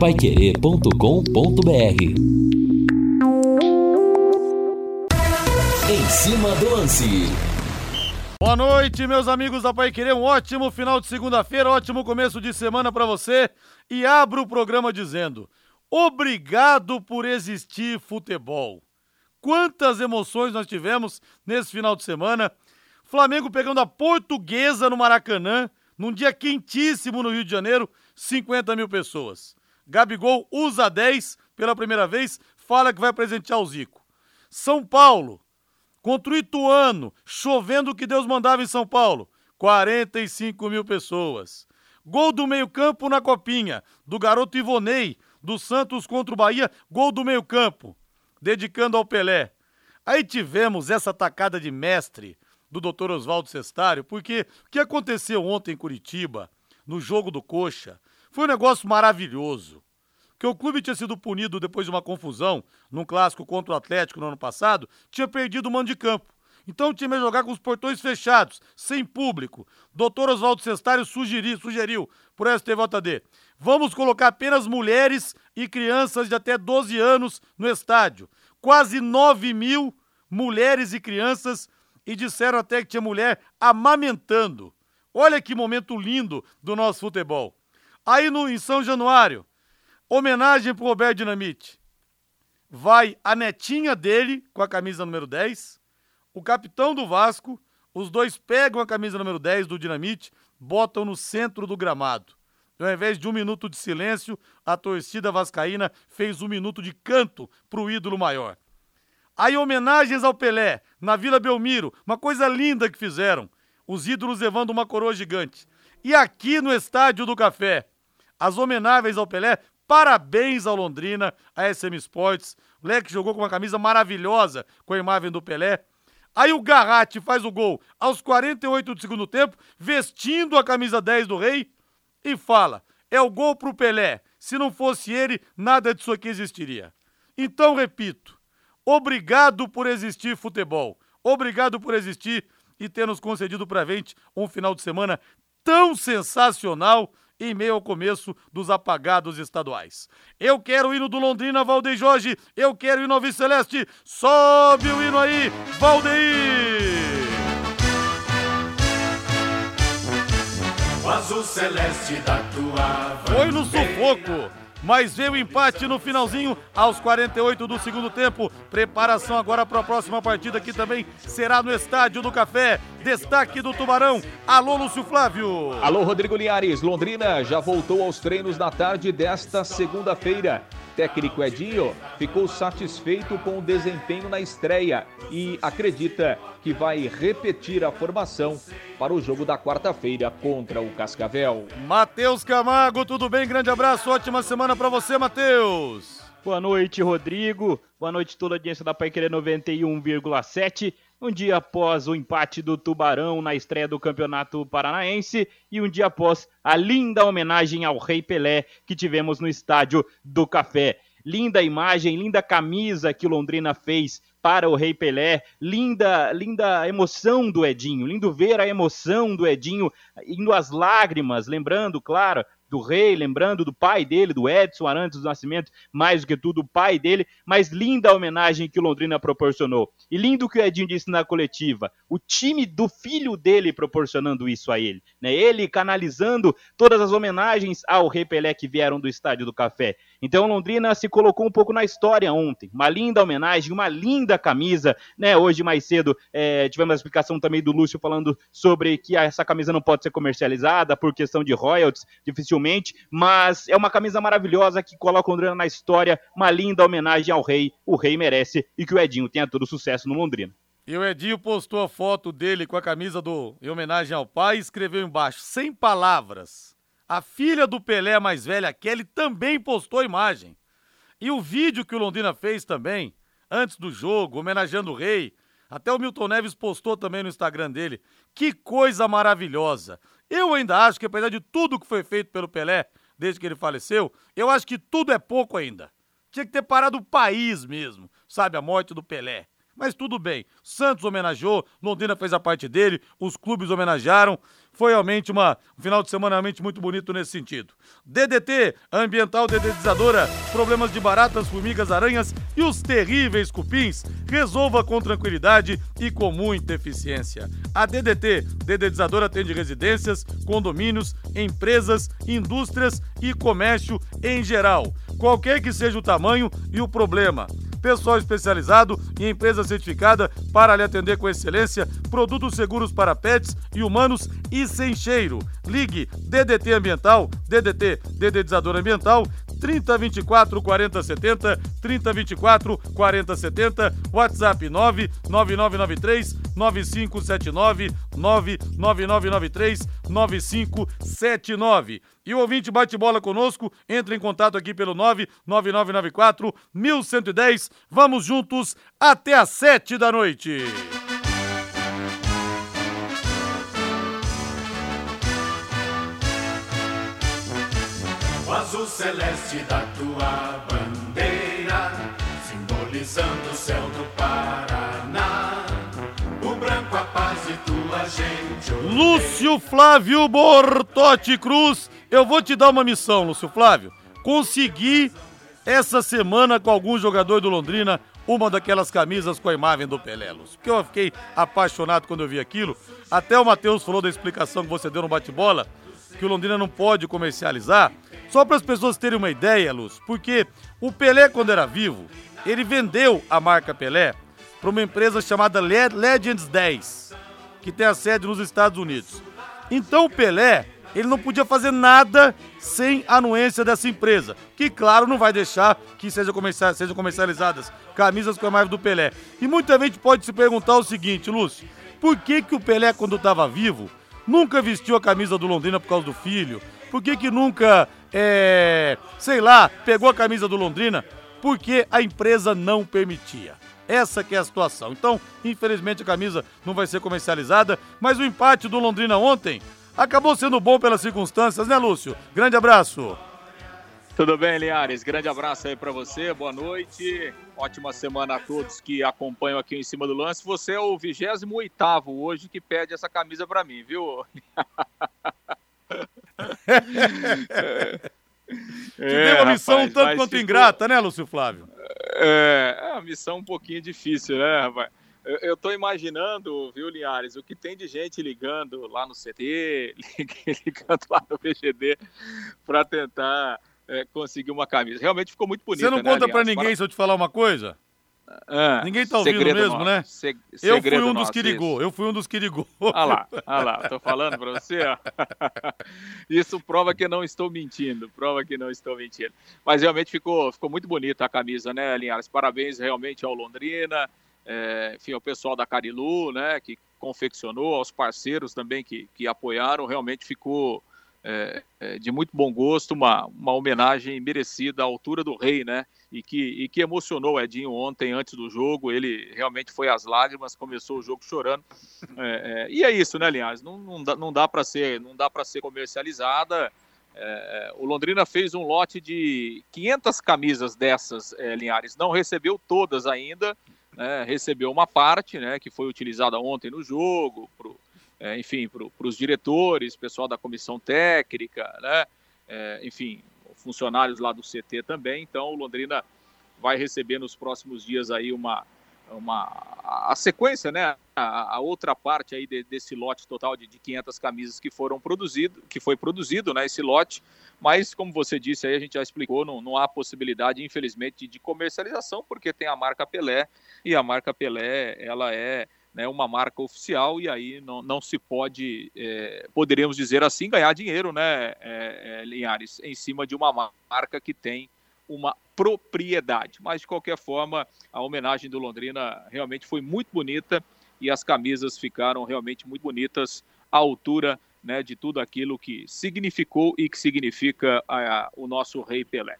paiquerê.com.br Em cima do lance. Boa noite, meus amigos da Pai Querer. Um ótimo final de segunda-feira, ótimo começo de semana para você. E abro o programa dizendo: obrigado por existir futebol. Quantas emoções nós tivemos nesse final de semana. Flamengo pegando a portuguesa no Maracanã, num dia quentíssimo no Rio de Janeiro, 50 mil pessoas. Gabigol usa 10 pela primeira vez, fala que vai presentear o Zico. São Paulo, contra o Ituano, chovendo o que Deus mandava em São Paulo, 45 mil pessoas. Gol do meio-campo na copinha, do garoto Ivonei, do Santos contra o Bahia, gol do meio-campo, dedicando ao Pelé. Aí tivemos essa tacada de mestre do Dr. Oswaldo Cestário, porque o que aconteceu ontem em Curitiba, no jogo do Coxa, foi um negócio maravilhoso. Que o clube tinha sido punido depois de uma confusão num clássico contra o Atlético no ano passado, tinha perdido o mando de campo. Então o time ia jogar com os portões fechados, sem público. Dr. Oswaldo Cestário sugeriu, sugeriu por STJD, vamos colocar apenas mulheres e crianças de até 12 anos no estádio. Quase 9 mil mulheres e crianças e disseram até que tinha mulher amamentando. Olha que momento lindo do nosso futebol. Aí no, em São Januário, homenagem pro Roberto Dinamite. Vai a netinha dele com a camisa número 10, o capitão do Vasco, os dois pegam a camisa número 10 do Dinamite, botam no centro do gramado. E ao invés de um minuto de silêncio, a torcida vascaína fez um minuto de canto pro ídolo maior. Aí homenagens ao Pelé, na Vila Belmiro, uma coisa linda que fizeram. Os ídolos levando uma coroa gigante. E aqui no Estádio do Café, as homenáveis ao Pelé, parabéns ao Londrina, a SM Sports. O Leque jogou com uma camisa maravilhosa com a imagem do Pelé. Aí o Garratti faz o gol aos 48 do segundo tempo, vestindo a camisa 10 do Rei e fala: é o gol pro Pelé. Se não fosse ele, nada disso aqui existiria. Então, repito, obrigado por existir futebol. Obrigado por existir e ter nos concedido pra gente um final de semana tão sensacional em meio ao começo dos apagados estaduais. Eu quero o hino do Londrina, Valdeir Jorge. Eu quero o hino Alves Celeste. Sobe o hino aí, Valdeir! O azul celeste da tua Foi no sufoco, mas veio o empate no finalzinho, aos 48 do segundo tempo. Preparação agora para a próxima partida, que também será no Estádio do Café. Destaque do Tubarão. Alô, Lúcio Flávio. Alô, Rodrigo Linhares. Londrina já voltou aos treinos na tarde desta segunda-feira. Técnico Edinho ficou satisfeito com o desempenho na estreia e acredita que vai repetir a formação para o jogo da quarta-feira contra o Cascavel. Matheus Camargo, tudo bem? Grande abraço, ótima semana para você, Matheus. Boa noite, Rodrigo. Boa noite, toda a audiência da Pai Querer 91,7. Um dia após o empate do Tubarão na estreia do Campeonato Paranaense e um dia após a linda homenagem ao Rei Pelé que tivemos no Estádio do Café. Linda imagem, linda camisa que Londrina fez para o Rei Pelé, linda, linda emoção do Edinho, lindo ver a emoção do Edinho indo às lágrimas, lembrando, claro, do rei, lembrando do pai dele, do Edson Arantes do Nascimento, mais do que tudo o pai dele, mas linda a homenagem que o Londrina proporcionou. E lindo o que o Edinho disse na coletiva, o time do filho dele proporcionando isso a ele, né? Ele canalizando todas as homenagens ao Rei Pelé que vieram do Estádio do Café. Então Londrina se colocou um pouco na história ontem, uma linda homenagem, uma linda camisa, né? Hoje mais cedo é, tivemos a explicação também do Lúcio falando sobre que essa camisa não pode ser comercializada por questão de royalties, dificilmente mas é uma camisa maravilhosa que coloca o Londrina na história, uma linda homenagem ao rei, o rei merece e que o Edinho tenha todo sucesso no Londrina. E o Edinho postou a foto dele com a camisa do em homenagem ao pai e escreveu embaixo, sem palavras. A filha do Pelé, mais velha, Kelly, também postou a imagem. E o vídeo que o Londrina fez também, antes do jogo, homenageando o rei, até o Milton Neves postou também no Instagram dele. Que coisa maravilhosa! Eu ainda acho que, apesar de tudo que foi feito pelo Pelé desde que ele faleceu, eu acho que tudo é pouco ainda. Tinha que ter parado o país mesmo, sabe? A morte do Pelé. Mas tudo bem. Santos homenageou, Londrina fez a parte dele, os clubes homenagearam. Foi realmente uma, um final de semana realmente muito bonito nesse sentido. DDT, ambiental dedetizadora, problemas de baratas, formigas, aranhas e os terríveis cupins, resolva com tranquilidade e com muita eficiência. A DDT, dedetizadora atende residências, condomínios, empresas, indústrias e comércio em geral, qualquer que seja o tamanho e o problema pessoal especializado e empresa certificada para lhe atender com excelência, produtos seguros para pets e humanos e sem cheiro. Ligue DDT Ambiental, DDT, Dedetizador Ambiental, 3024 4070, 3024 4070, WhatsApp 99993 9579, 99993 9579. E o ouvinte bate bola conosco, entra em contato aqui pelo 99994 1110. Vamos juntos até às 7 da noite. Celeste da tua bandeira, simbolizando o céu do Paraná. O branco a paz e tua gente. Lúcio Flávio Bortotti Cruz, eu vou te dar uma missão, Lúcio Flávio. Consegui essa semana com algum jogador do Londrina uma daquelas camisas com a imagem do Pelé, Lúcio. Porque eu fiquei apaixonado quando eu vi aquilo. Até o Matheus falou da explicação que você deu no bate-bola, que o Londrina não pode comercializar. Só para as pessoas terem uma ideia, Lúcio, porque o Pelé, quando era vivo, ele vendeu a marca Pelé para uma empresa chamada Legends 10, que tem a sede nos Estados Unidos. Então o Pelé, ele não podia fazer nada sem anuência dessa empresa, que claro não vai deixar que sejam comercializadas camisas com a imagem do Pelé. E muita gente pode se perguntar o seguinte, Lúcio, por que que o Pelé quando estava vivo nunca vestiu a camisa do Londrina por causa do filho? Por que que nunca, é, sei lá, pegou a camisa do Londrina? Porque a empresa não permitia. Essa que é a situação. Então, infelizmente a camisa não vai ser comercializada, mas o empate do Londrina ontem acabou sendo bom pelas circunstâncias, né, Lúcio? Grande abraço. Tudo bem, Linhares? Grande abraço aí para você, boa noite. Ótima semana a todos que acompanham aqui em cima do lance. Você é o 28 hoje que pede essa camisa para mim, viu? Te deu uma missão rapaz, um tanto quanto ficou- ingrata, né, Lúcio Flávio? É, é uma missão um pouquinho difícil, né, rapaz? Eu, tô imaginando, viu, Linhares, o que tem de gente ligando lá no CT, ligando lá no VGD para tentar é, conseguir uma camisa. Realmente ficou muito bonita, Você não né, conta Linhares? ninguém se eu te falar uma coisa? Ah, Ninguém tá ouvindo mesmo, nosso, né? Se- Eu fui um dos nosso, que ligou, isso. eu fui um dos que ligou. Olha lá, olha lá, tô falando pra você, ó. Isso prova que eu não estou mentindo, prova que não estou mentindo. Mas realmente ficou, ficou muito bonita a camisa, né, Linhares? Parabéns realmente ao Londrina, é, enfim, ao pessoal da Carilu, né, que confeccionou, aos parceiros também que, que apoiaram, realmente ficou é, é, de muito bom gosto, uma, uma homenagem merecida à altura do rei, né? E que, e que emocionou o Edinho ontem, antes do jogo. Ele realmente foi às lágrimas, começou o jogo chorando. É, é, e é isso, né, Linhares? Não, não dá, não dá para ser, não dá para ser comercializada. É, o Londrina fez um lote de 500 camisas dessas, é, Linhares. Não recebeu todas ainda. né? recebeu uma parte, né, que foi utilizada ontem no jogo, pro, é, enfim, para os diretores, pessoal da comissão técnica, né? É, enfim, funcionários lá do CT também. Então, o Londrina vai receber nos próximos dias aí uma, uma a sequência, né? A, a outra parte aí de- desse lote total de, de 500 camisas que foram produzido, que foi produzido, né? Esse lote. Mas, como você disse aí, a gente já explicou, não, não há possibilidade, infelizmente, de comercialização, porque tem a marca Pelé e a marca Pelé, ela é né, uma marca oficial e aí não, não se pode, é, poderíamos dizer assim, ganhar dinheiro, né, é, é, Linhares, em cima de uma marca que tem uma propriedade. Mas, de qualquer forma, a homenagem do Londrina realmente foi muito bonita e as camisas ficaram realmente muito bonitas à altura né, de tudo aquilo que significou e que significa a- o nosso Rei Pelé.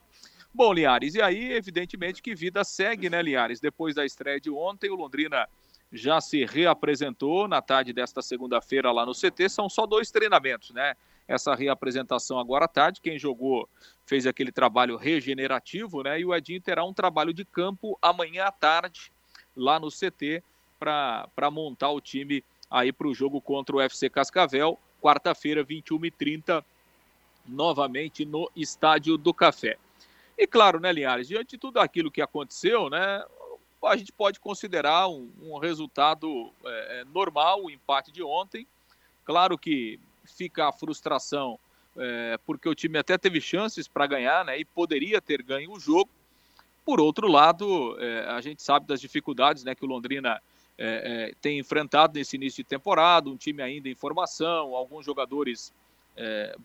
Bom, Linhares, e aí, evidentemente, que vida segue, né, Linhares? Depois da estreia de ontem, o Londrina já se reapresentou na tarde desta segunda-feira lá no CT. São só dois treinamentos, né? Essa reapresentação agora à tarde. Quem jogou fez aquele trabalho regenerativo, né? E o Edinho terá um trabalho de campo amanhã à tarde, lá no CT para montar o time aí para o jogo contra o FC Cascavel, quarta-feira, 21h30, novamente no Estádio do Café. E claro, né, Linhares, diante de tudo aquilo que aconteceu, né, a gente pode considerar um, um resultado é, é normal, o empate de ontem. Claro que fica a frustração, é, porque o time até teve chances para ganhar, né, e poderia ter ganho o jogo. Por outro lado, é, a gente sabe das dificuldades né, que o Londrina é, é, tem enfrentado nesse início de temporada, um time ainda em formação, alguns jogadores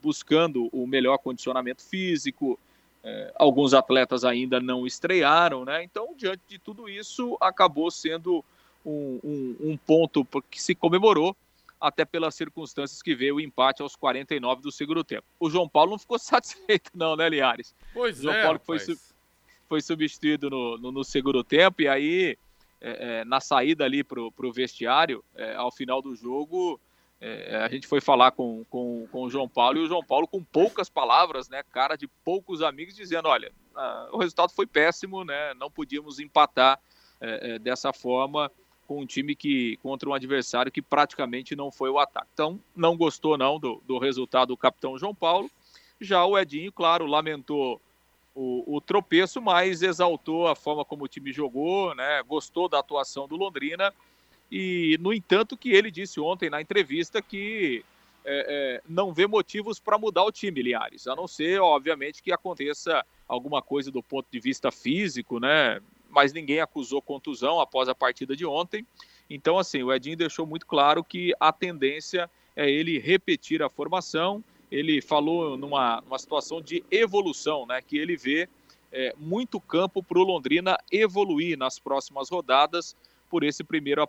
buscando o melhor condicionamento físico, é, alguns atletas ainda não estrearam, né? Então, diante de tudo isso, acabou sendo um, um, um ponto que se comemorou, até pelas circunstâncias que veio o empate aos 49 do segundo tempo. O João Paulo não ficou satisfeito, não, né, Liares? Pois o João é, Paulo foi, foi substituído no, no, no segundo tempo, e aí é, é, na saída ali para o vestiário, é, ao final do jogo, é, a gente foi falar com, com, com o João Paulo e o João Paulo, com poucas palavras, né, cara de poucos amigos, dizendo: olha, o resultado foi péssimo, né, não podíamos empatar é, é, dessa forma com um time que contra um adversário que praticamente não foi o ataque. Então, não gostou não do, do resultado do capitão João Paulo. Já o Edinho, claro, lamentou o, o, tropeço, mas exaltou a forma como o time jogou, né? Gostou da atuação do Londrina e, no entanto, que ele disse ontem na entrevista que é, é, não vê motivos para mudar o time, Liares, a não ser, obviamente, que aconteça alguma coisa do ponto de vista físico, né? Mas ninguém acusou contusão após a partida de ontem. Então, assim, o Edinho deixou muito claro que a tendência é ele repetir a formação ele falou numa, numa situação de evolução, né? Que ele vê é, muito campo para o Londrina evoluir nas próximas rodadas por esse primeiro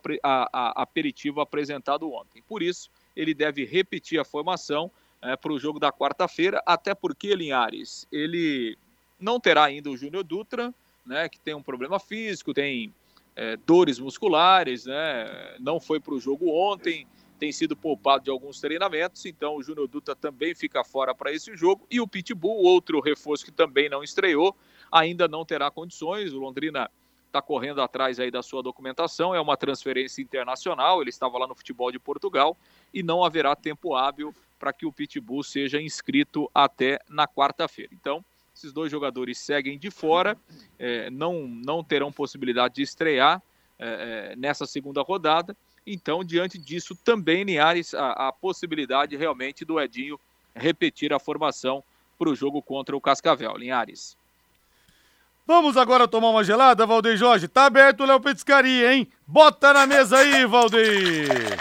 aperitivo apresentado ontem. Por isso, ele deve repetir a formação é, para o jogo da quarta-feira, até porque, Linhares, ele não terá ainda o Júnior Dutra, né, que tem um problema físico, tem é, dores musculares, né, não foi para o jogo ontem, tem sido poupado de alguns treinamentos, então o Júnior Dutra também fica fora para esse jogo. E o Pitbull, outro reforço que também não estreou, ainda não terá condições. O Londrina está correndo atrás aí da sua documentação, é uma transferência internacional, ele estava lá no futebol de Portugal e não haverá tempo hábil para que o Pitbull seja inscrito até na quarta-feira. Então, esses dois jogadores seguem de fora, é, não, não terão possibilidade de estrear é, é, nessa segunda rodada então, diante disso, também, Niares, a, a possibilidade realmente do Edinho repetir a formação para o jogo contra o Cascavel. Linhares. Vamos agora tomar uma gelada, Valdeir Jorge? Tá aberto o Léo Petiscaria, hein? Bota na mesa aí, Valdeir!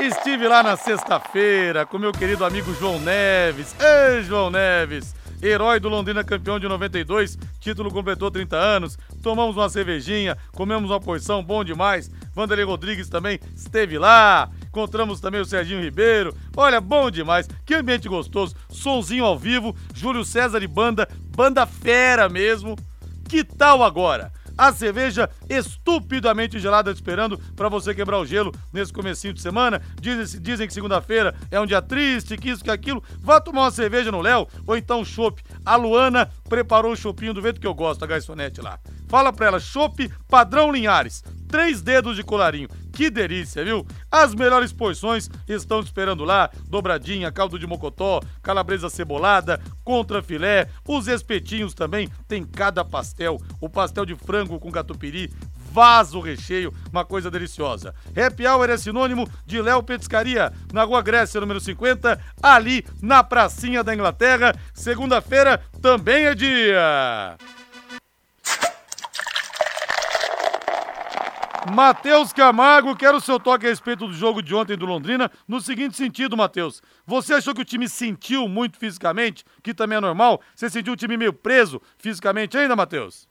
Estive lá na sexta-feira com meu querido amigo João Neves. Ei, João Neves! herói do Londrina campeão de 92, título completou 30 anos. Tomamos uma cervejinha, comemos uma porção, bom demais. Vanderlei Rodrigues também esteve lá. Encontramos também o Serginho Ribeiro. Olha, bom demais. Que ambiente gostoso. Sonzinho ao vivo, Júlio César e banda, banda fera mesmo. Que tal agora? a cerveja estupidamente gelada esperando para você quebrar o gelo nesse comecinho de semana. Dizem, dizem que segunda-feira é um dia triste, que isso, que aquilo. Vá tomar uma cerveja no Léo ou então um. A Luana preparou o chopinho do jeito que eu gosto, a garçonete lá. Fala pra ela, chopp padrão Linhares. Três dedos de colarinho. Que delícia, viu? As melhores porções estão te esperando lá: dobradinha, caldo de mocotó, calabresa cebolada, contra filé, os espetinhos também. Tem cada pastel: o pastel de frango com catupiry, vaso recheio, uma coisa deliciosa. Happy Hour é sinônimo de Léo Petiscaria, na Rua Grécia, número 50, ali na pracinha da Inglaterra. Segunda-feira também é dia. Matheus Camargo, quero o seu toque a respeito do jogo de ontem do Londrina, no seguinte sentido, Matheus. Você achou que o time sentiu muito fisicamente, que também é normal? Você sentiu o time meio preso fisicamente ainda, Matheus?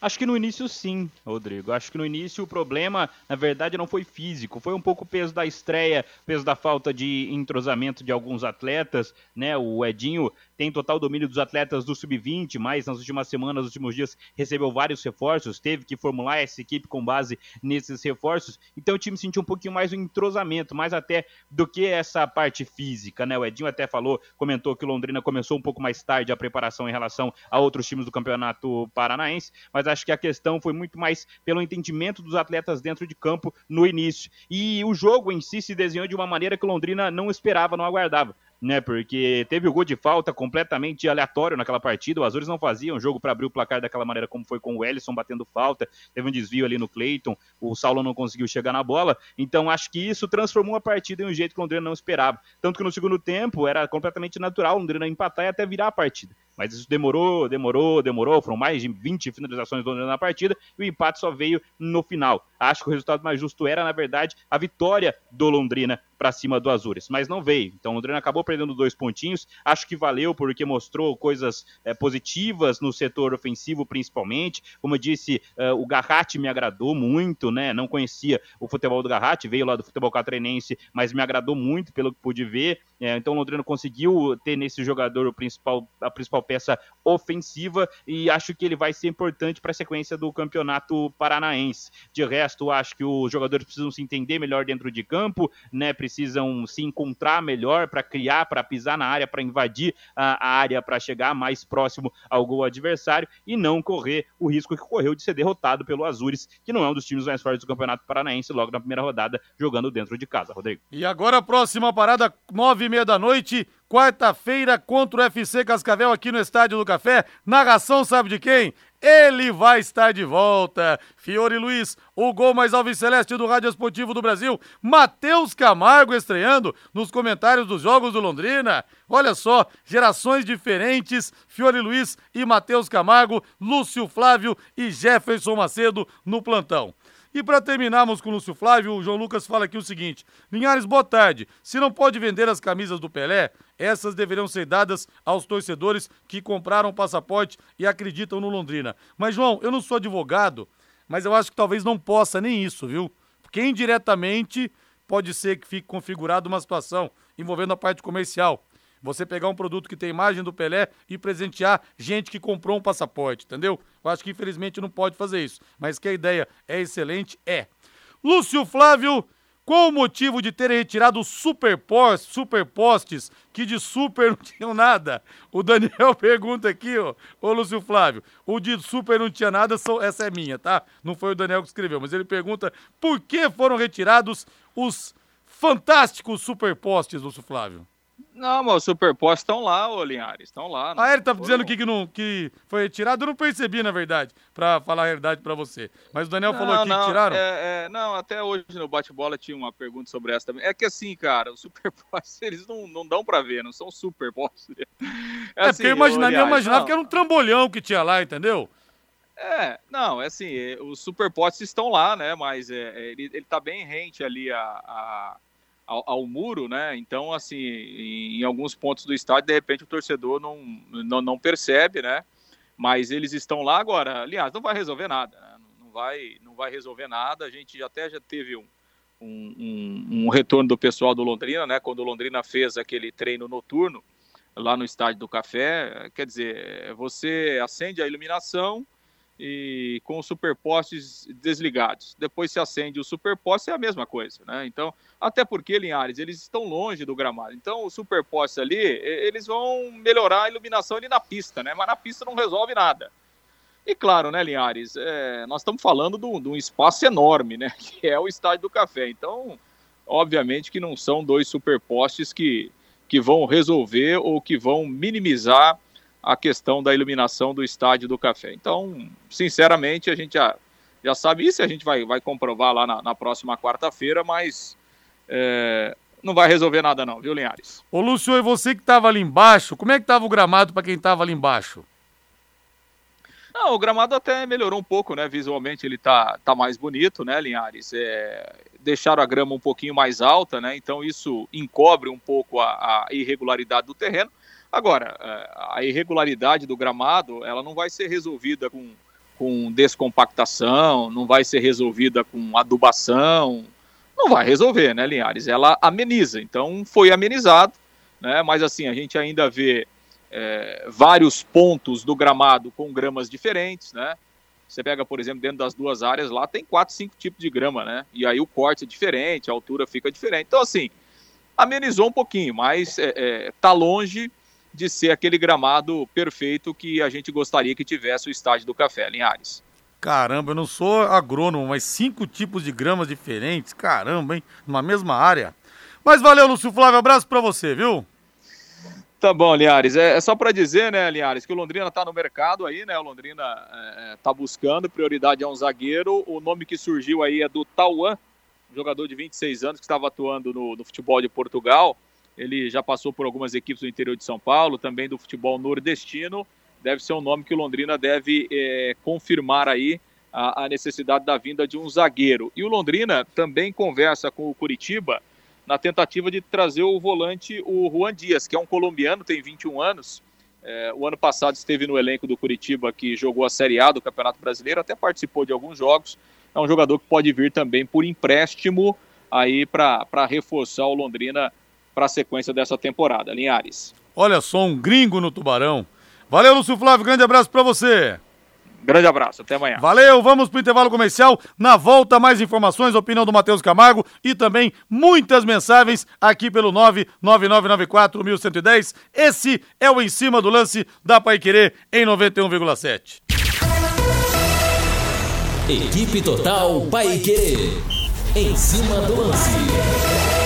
Acho que no início sim, Rodrigo. Acho que no início o problema, na verdade, não foi físico, foi um pouco o peso da estreia, peso da falta de entrosamento de alguns atletas, né? O Edinho tem total domínio dos atletas do sub-20, mas nas últimas semanas, nos últimos dias, recebeu vários reforços, teve que formular essa equipe com base nesses reforços. Então o time sentiu um pouquinho mais o entrosamento, mais até do que essa parte física, né? O Edinho até falou, comentou que Londrina começou um pouco mais tarde a preparação em relação a outros times do Campeonato Paranaense, mas acho que a questão foi muito mais pelo entendimento dos atletas dentro de campo no início. E o jogo em si se desenhou de uma maneira que Londrina não esperava, não aguardava né? Porque teve o gol de falta completamente aleatório naquela partida. O Azures não fazia um jogo para abrir o placar daquela maneira como foi com o Ellison batendo falta. Teve um desvio ali no Cleiton. O Saulo não conseguiu chegar na bola. Então acho que isso transformou a partida em um jeito que o Londrina não esperava. Tanto que no segundo tempo era completamente natural o Londrina empatar e até virar a partida. Mas isso demorou, demorou, demorou. Foram mais de 20 finalizações do na partida e o empate só veio no final. Acho que o resultado mais justo era, na verdade, a vitória do Londrina para cima do Azures, mas não veio. Então o Londrina acabou perdendo dois pontinhos. Acho que valeu porque mostrou coisas é, positivas no setor ofensivo, principalmente. Como eu disse, uh, o Garratti me agradou muito, né? Não conhecia o futebol do Garratti, veio lá do futebol catarinense, mas me agradou muito pelo que pude ver. É, então Londrina conseguiu ter nesse jogador o principal, a principal peça ofensiva e acho que ele vai ser importante para a sequência do campeonato paranaense. De resto, acho que os jogadores precisam se entender melhor dentro de campo, né? Precisam se encontrar melhor para criar, para pisar na área, para invadir a, a área, para chegar mais próximo ao gol adversário e não correr o risco que correu de ser derrotado pelo Azures, que não é um dos times mais fortes do campeonato paranaense, logo na primeira rodada, jogando dentro de casa, Rodrigo. E agora a próxima parada, nove e meia da noite, quarta-feira contra o FC Cascavel aqui no Estádio do Café. Narração sabe de quem? Ele vai estar de volta. Fiore Luiz, o gol mais alves celeste do Rádio Esportivo do Brasil. Matheus Camargo estreando nos comentários dos jogos do Londrina. Olha só, gerações diferentes. Fiore Luiz e Matheus Camargo, Lúcio Flávio e Jefferson Macedo no plantão. E para terminarmos com o Lúcio Flávio, o João Lucas fala aqui o seguinte: Linhares, boa tarde. Se não pode vender as camisas do Pelé, essas deveriam ser dadas aos torcedores que compraram o passaporte e acreditam no Londrina. Mas, João, eu não sou advogado, mas eu acho que talvez não possa nem isso, viu? Porque indiretamente pode ser que fique configurada uma situação envolvendo a parte comercial. Você pegar um produto que tem imagem do Pelé e presentear gente que comprou um passaporte, entendeu? Eu acho que infelizmente não pode fazer isso. Mas que a ideia é excelente, é. Lúcio Flávio, qual o motivo de terem retirado os superpostes, superpostes que de super não tinham nada? O Daniel pergunta aqui, ó, ô Lúcio Flávio, o de super não tinha nada, essa é minha, tá? Não foi o Daniel que escreveu, mas ele pergunta por que foram retirados os fantásticos superpostes, Lúcio Flávio? Não, mas os superpostos estão lá, ô Linhares, estão lá. Ah, ele tá foram... dizendo que, que, não, que foi retirado, eu não percebi, na verdade, pra falar a verdade pra você. Mas o Daniel não, falou aqui não, que tiraram? É, é, não, até hoje no bate-bola tinha uma pergunta sobre essa também. É que assim, cara, os superpostos, eles não, não dão pra ver, não são superpostos. É, é assim, porque eu imaginava, eu imaginava que era um trambolhão que tinha lá, entendeu? É, não, é assim, os superpostos estão lá, né, mas é, ele, ele tá bem rente ali a, a ao, ao, muro, né? Então, assim, em, em, alguns pontos do estádio, de repente o torcedor não, não, não, percebe, né? Mas eles estão lá agora. Aliás, não vai resolver nada, né? Não vai, não vai resolver nada. A gente até já teve um, um, um, um retorno do pessoal do Londrina, né? Quando o Londrina fez aquele treino noturno lá no estádio do Café, quer dizer, você acende a iluminação e com os superpostes desligados. Depois se acende o superposte, é a mesma coisa, né? Então, até porque, Linhares, eles estão longe do gramado. Então, os superpostes ali, eles vão melhorar a iluminação ali na pista, né? Mas na pista não resolve nada. E claro, né, Linhares, é, nós estamos falando de um espaço enorme, né? Que é o Estádio do Café. Então, obviamente que não são dois superpostes que, que vão resolver ou que vão minimizar a questão da iluminação do estádio do Café. Então, sinceramente, a gente já, já sabe isso, a gente vai, vai comprovar lá na, na próxima quarta-feira, mas é, não vai resolver nada não, viu, Linhares? Ô, Lúcio, e você que estava ali embaixo, como é que estava o gramado para quem estava ali embaixo? Não, o gramado até melhorou um pouco, né? Visualmente ele tá, tá mais bonito, né, Linhares? É, deixaram a grama um pouquinho mais alta, né? Então isso encobre um pouco a, a irregularidade do terreno. Agora, é, a irregularidade do gramado, ela não vai ser resolvida com, com descompactação, não vai ser resolvida com adubação, não vai resolver, né, Linhares? Ela ameniza, então foi amenizado, né? Mas assim, a gente ainda vê é, vários pontos do gramado com gramas diferentes, né? Você pega, por exemplo, dentro das duas áreas lá, tem quatro, cinco tipos de grama, né? E aí o corte é diferente, a altura fica diferente. Então, assim, amenizou um pouquinho, mas é, é, tá longe de ser aquele gramado perfeito que a gente gostaria que tivesse o estádio do Café, Linhares. Caramba, eu não sou agrônomo, mas cinco tipos de gramas diferentes, caramba, hein? Numa mesma área. Mas valeu, Lúcio Flávio, abraço para você, viu? Tá bom, Linhares. É, é só para dizer, né, Linhares, que o Londrina tá no mercado aí, né? O Londrina é, é, tá buscando, prioridade é um zagueiro. O nome que surgiu aí é do Tauan, jogador de 26 anos que estava atuando no, no, futebol de Portugal. Ele já passou por algumas equipes do interior de São Paulo, também do futebol nordestino. Deve ser um nome que o Londrina deve é, confirmar aí a, a necessidade da vinda de um zagueiro. E o Londrina também conversa com o Curitiba na tentativa de trazer o volante, o Juan Dias, que é um colombiano, tem 21 anos. É, o ano passado esteve no elenco do Curitiba, que jogou a Série A do Campeonato Brasileiro, até participou de alguns jogos. É um jogador que pode vir também por empréstimo aí para reforçar o Londrina para a sequência dessa temporada. Linhares. Olha só, um gringo no Tubarão. Valeu, Lúcio Flávio, grande abraço para você. Grande abraço, até amanhã. Valeu, vamos pro intervalo comercial. Na volta, mais informações, opinião do Matheus Camargo e também muitas mensagens aqui pelo 99994-1110. Esse é o Em Cima do Lance da Pai Querer em 91,7. Equipe Total Pai Querer. Em cima do lance.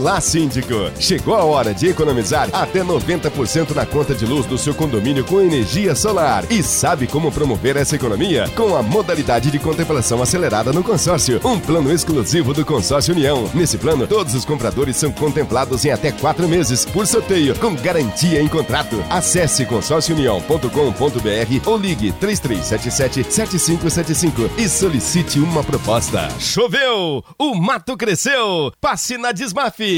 Olá, síndico! Chegou a hora de economizar até 90% na conta de luz do seu condomínio com energia solar. E sabe como promover essa economia? Com a modalidade de contemplação acelerada no consórcio, um plano exclusivo do Consórcio União. Nesse plano, todos os compradores são contemplados em até quatro meses, por sorteio, com garantia em contrato. Acesse consórciounião.com.br ou ligue 3377-7575 e solicite uma proposta. Choveu! O mato cresceu! Passe na Desmaf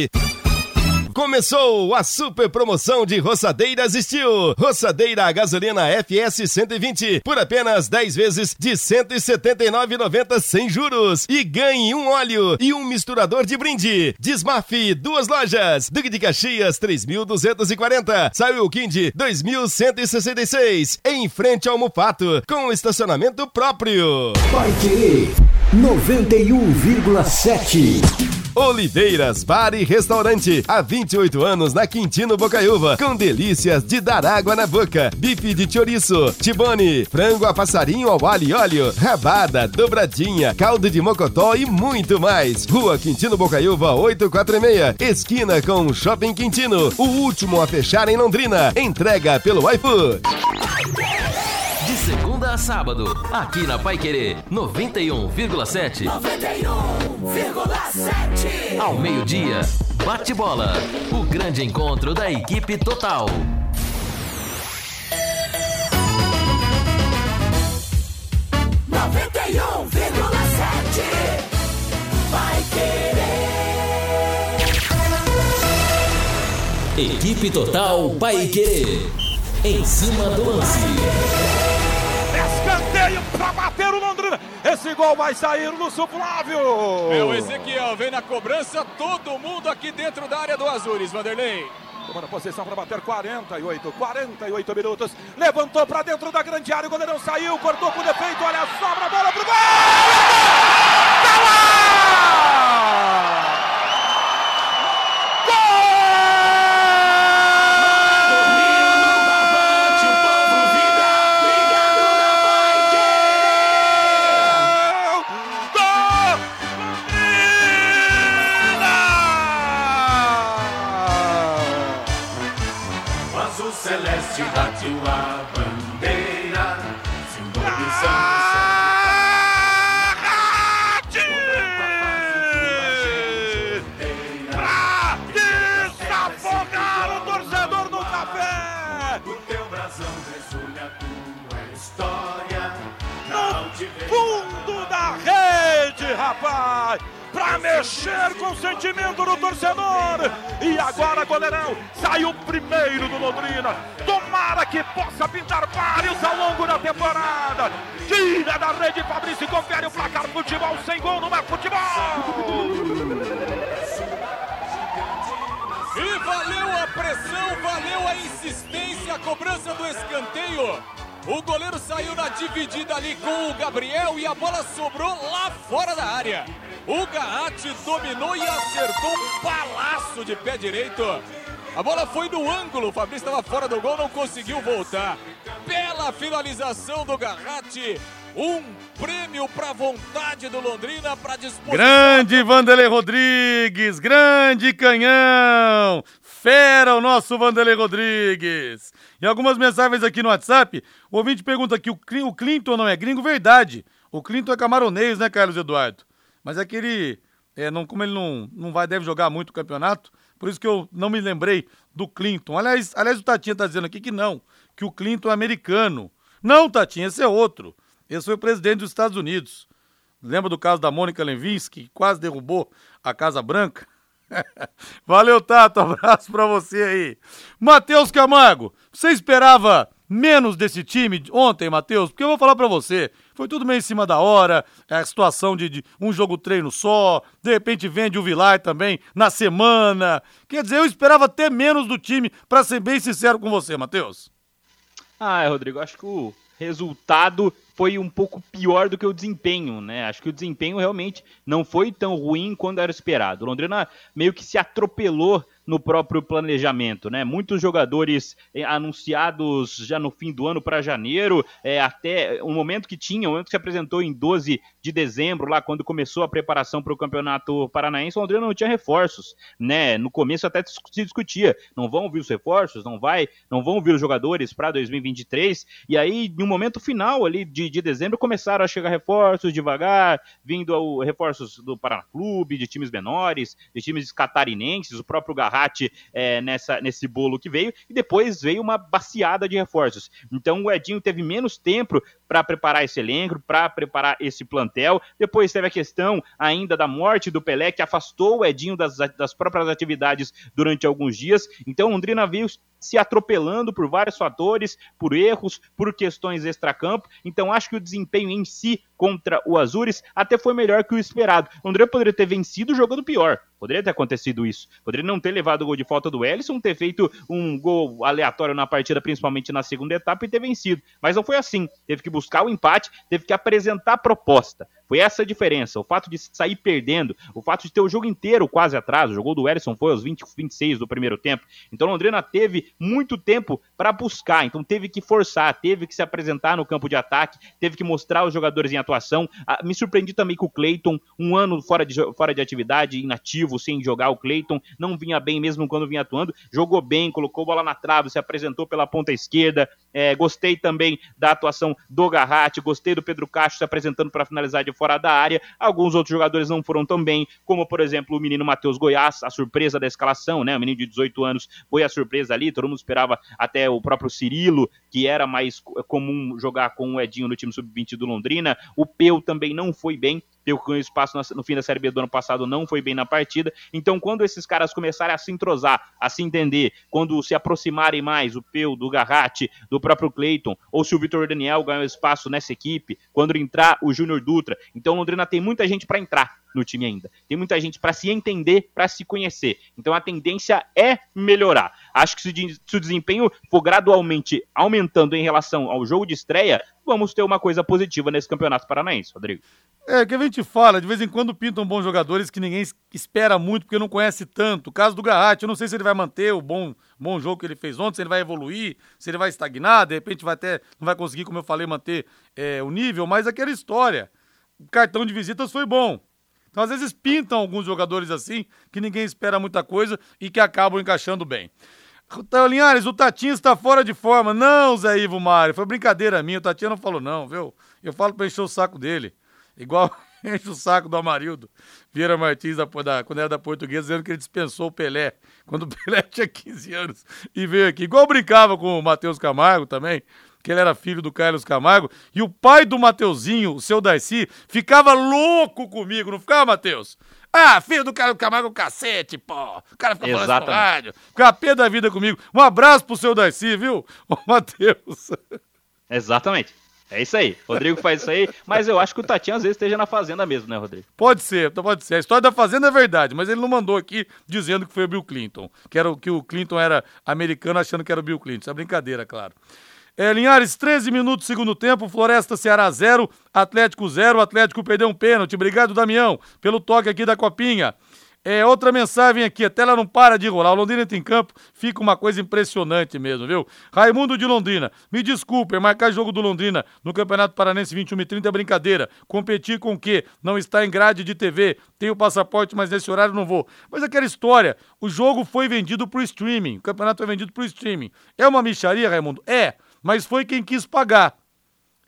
Começou a super promoção de roçadeiras Steel. Roçadeira a gasolina FS 120 por apenas 10 vezes de 179,90 sem juros. E ganhe um óleo e um misturador de brinde. Desmafe, duas lojas. Duque de Caxias, 3.240. Saiu Kind, 2.166. Em frente ao Mufato, com estacionamento próprio. Vai querer 91,7. Oliveiras Bar e Restaurante. Há 28 anos na Quintino Bocaiúva. Com delícias de dar água na boca. Bife de chouriço, tibone, frango a passarinho ao alho e óleo, rabada, dobradinha, caldo de mocotó e muito mais. Rua Quintino Bocaiúva 846. Esquina com Shopping Quintino. O último a fechar em Londrina. Entrega pelo iFood. De segunda a sábado, aqui na Pai Querer 91,7. 91,7. Ao meio-dia, bate bola. O grande encontro da equipe total. Noventa e um vírgula sete. Vai querer. Equipe Total Pai Querer. Em cima do lance. Escanteio para bater o Londrina. Esse gol vai sair no Flávio. O Ezequiel, vem na cobrança, todo mundo aqui dentro da área do Azures, Vanderlei. Tomando posição para bater 48, 48 minutos. Levantou para dentro da grande área, o goleirão saiu, cortou com defeito, olha a sobra, a bola pro gol! Rapaz! Pra mexer com o sentimento do torcedor! E agora, goleirão, saiu primeiro do Londrina. Tomara que possa pintar vários ao longo da temporada. Tira da rede, Fabrício, confere o placar. Futebol sem gol não é futebol. E valeu a pressão, valeu a insistência, a cobrança do escanteio. O goleiro saiu na dividida ali com o Gabriel e a bola sobrou lá fora da área. O Garratti dominou e acertou um balaço de pé direito. A bola foi no ângulo, o Fabrício estava fora do gol, não conseguiu voltar. Bela finalização do Garratti. Um prêmio para a vontade do Londrina para disposição. Grande Vanderlei Rodrigues, grande canhão, fera o nosso Vanderlei Rodrigues. E algumas mensagens aqui no WhatsApp, o ouvinte pergunta aqui, o Cli- o Clinton não é gringo? Verdade, o Clinton é camaronês, né, Carlos Eduardo? Mas é que ele, é, não, como ele não, não vai, deve jogar muito o campeonato, por isso que eu não me lembrei do Clinton. Aliás, aliás o Tatinha tá dizendo aqui que não, que o Clinton é americano. Não, Tatinha, esse é outro. Esse foi o presidente dos Estados Unidos. Lembra do caso da Mônica Levinsky, que quase derrubou a Casa Branca? Valeu, Tato. Abraço pra você aí. Matheus Camargo, você esperava menos desse time ontem, Matheus? Porque eu vou falar pra você. Foi tudo meio em cima da hora, é a situação de, de um jogo treino só, de repente vende o Vilar também na semana. Quer dizer, eu esperava até menos do time, pra ser bem sincero com você, Matheus. Ah, Rodrigo, acho que o resultado foi um pouco pior do que o desempenho, né? Acho que o desempenho realmente não foi tão ruim quanto era esperado. O Londrina meio que se atropelou no próprio planejamento, né? Muitos jogadores eh, anunciados já no fim do ano para janeiro, eh, até o momento que tinha, o momento que se apresentou em 12 de dezembro, lá quando começou a preparação para o Campeonato Paranaense, o Londrina não tinha reforços, né? No começo até se discutia, não vão vir os reforços, não vai, não vão vir os jogadores para 2023, e aí no momento final ali de, de dezembro começaram a chegar reforços devagar, vindo ao, reforços do Paraná Clube, de times menores, de times catarinenses, o próprio Garratti é, nessa, nesse bolo que veio, e depois veio uma baciada de reforços. Então o Edinho teve menos tempo para preparar esse elenco, para preparar esse plantel. Depois teve a questão ainda da morte do Pelé, que afastou o Edinho das, das próprias atividades durante alguns dias. Então o Londrina veio se atropelando por vários fatores, por erros, por questões extracampo. Então acho que o desempenho em si contra o Azures até foi melhor que o esperado. O Londrina poderia ter vencido jogando pior. Poderia ter acontecido isso. Poderia não ter levado o gol de falta do Ellison, ter feito um gol aleatório na partida, principalmente na segunda etapa, e ter vencido. Mas não foi assim. Teve que buscar o empate, teve que apresentar proposta. Foi essa a diferença. O fato de sair perdendo, o fato de ter o jogo inteiro quase atrás. O jogo do Ellison foi aos 20, 26 do primeiro tempo. Então Londrina teve muito tempo para buscar. Então teve que forçar, teve que se apresentar no campo de ataque, teve que mostrar os jogadores em atuação. Ah, me surpreendi também com o Cleiton, um ano fora de, fora de atividade, inativo, sem jogar. O Cleiton não vinha bem mesmo quando vinha atuando. Jogou bem, colocou bola na trave, se apresentou pela ponta esquerda. É, gostei também da atuação do Garratti, gostei do Pedro Castro se apresentando para finalizar de fora da área. Alguns outros jogadores não foram tão bem, como por exemplo o menino Matheus Goiás, a surpresa da escalação, né? O menino de 18 anos foi a surpresa ali, todo mundo esperava até o próprio Cirilo, que era mais comum jogar com o Edinho no time sub-20 do Londrina. O Peu também não foi bem, Peu com espaço no fim da Série B do ano passado não foi bem na partida. Então, quando esses caras começarem a se entrosar, a se entender, quando se aproximarem mais, o Peu, do Garratti, do próprio Cleiton, ou se o Vitor Daniel ganhou espaço nessa equipe, quando entrar o Júnior Dutra. Então, Londrina tem muita gente para entrar no time ainda. Tem muita gente para se entender, para se conhecer. Então, a tendência é melhorar. Acho que se o desempenho for gradualmente aumentando em relação ao jogo de estreia, vamos ter uma coisa positiva nesse campeonato paranaense, Rodrigo. É, que a gente fala, de vez em quando pintam bons jogadores que ninguém espera muito porque não conhece tanto. O caso do Garratti, eu não sei se ele vai manter o bom, bom jogo que ele fez ontem, se ele vai evoluir, se ele vai estagnar, de repente vai até, não vai conseguir, como eu falei, manter é, o nível, mas aquela história. O cartão de visitas foi bom. Então, às vezes, pintam alguns jogadores assim, que ninguém espera muita coisa e que acabam encaixando bem. Então, Linhares, o Tatinho está fora de forma. Não, Zé Ivo Mário, foi brincadeira minha. O Tatinho não falou não, viu? Eu falo pra encher o saco dele. Igual, enche o saco do Amarildo Vieira Martins, da, da, quando era da Portuguesa, dizendo que ele dispensou o Pelé, quando o Pelé tinha 15 anos, e veio aqui. Igual brincava com o Matheus Camargo também, que ele era filho do Carlos Camargo, e o pai do Mateuzinho, o seu Darcy, ficava louco comigo, não ficava, Matheus? Ah, filho do Carlos Camargo, cacete, pô. O cara fica falando isso no rádio. Da vida comigo. Um abraço pro seu Darcy, viu? Ô, Matheus. Exatamente. É isso aí. Rodrigo faz isso aí, mas eu acho que o Tatinho às vezes esteja na fazenda mesmo, né, Rodrigo? Pode ser, pode ser. A história da fazenda é verdade, mas ele não mandou aqui dizendo que foi o Bill Clinton, que, era, que o Clinton era americano achando que era o Bill Clinton. Isso é brincadeira, claro. É, Linhares, 13 minutos, segundo tempo, Floresta Ceará 0, Atlético 0, Atlético perdeu um pênalti. Obrigado, Damião, pelo toque aqui da copinha. É, outra mensagem aqui, a tela não para de rolar. O Londrina em campo, fica uma coisa impressionante mesmo, viu? Raimundo de Londrina, me desculpe, marcar jogo do Londrina no Campeonato Paranense 21 e 30 é brincadeira. Competir com o quê? Não está em grade de TV. Tenho passaporte, mas nesse horário não vou. Mas aquela história, o jogo foi vendido pro streaming. O campeonato foi vendido pro streaming. É uma micharia, Raimundo? É, mas foi quem quis pagar.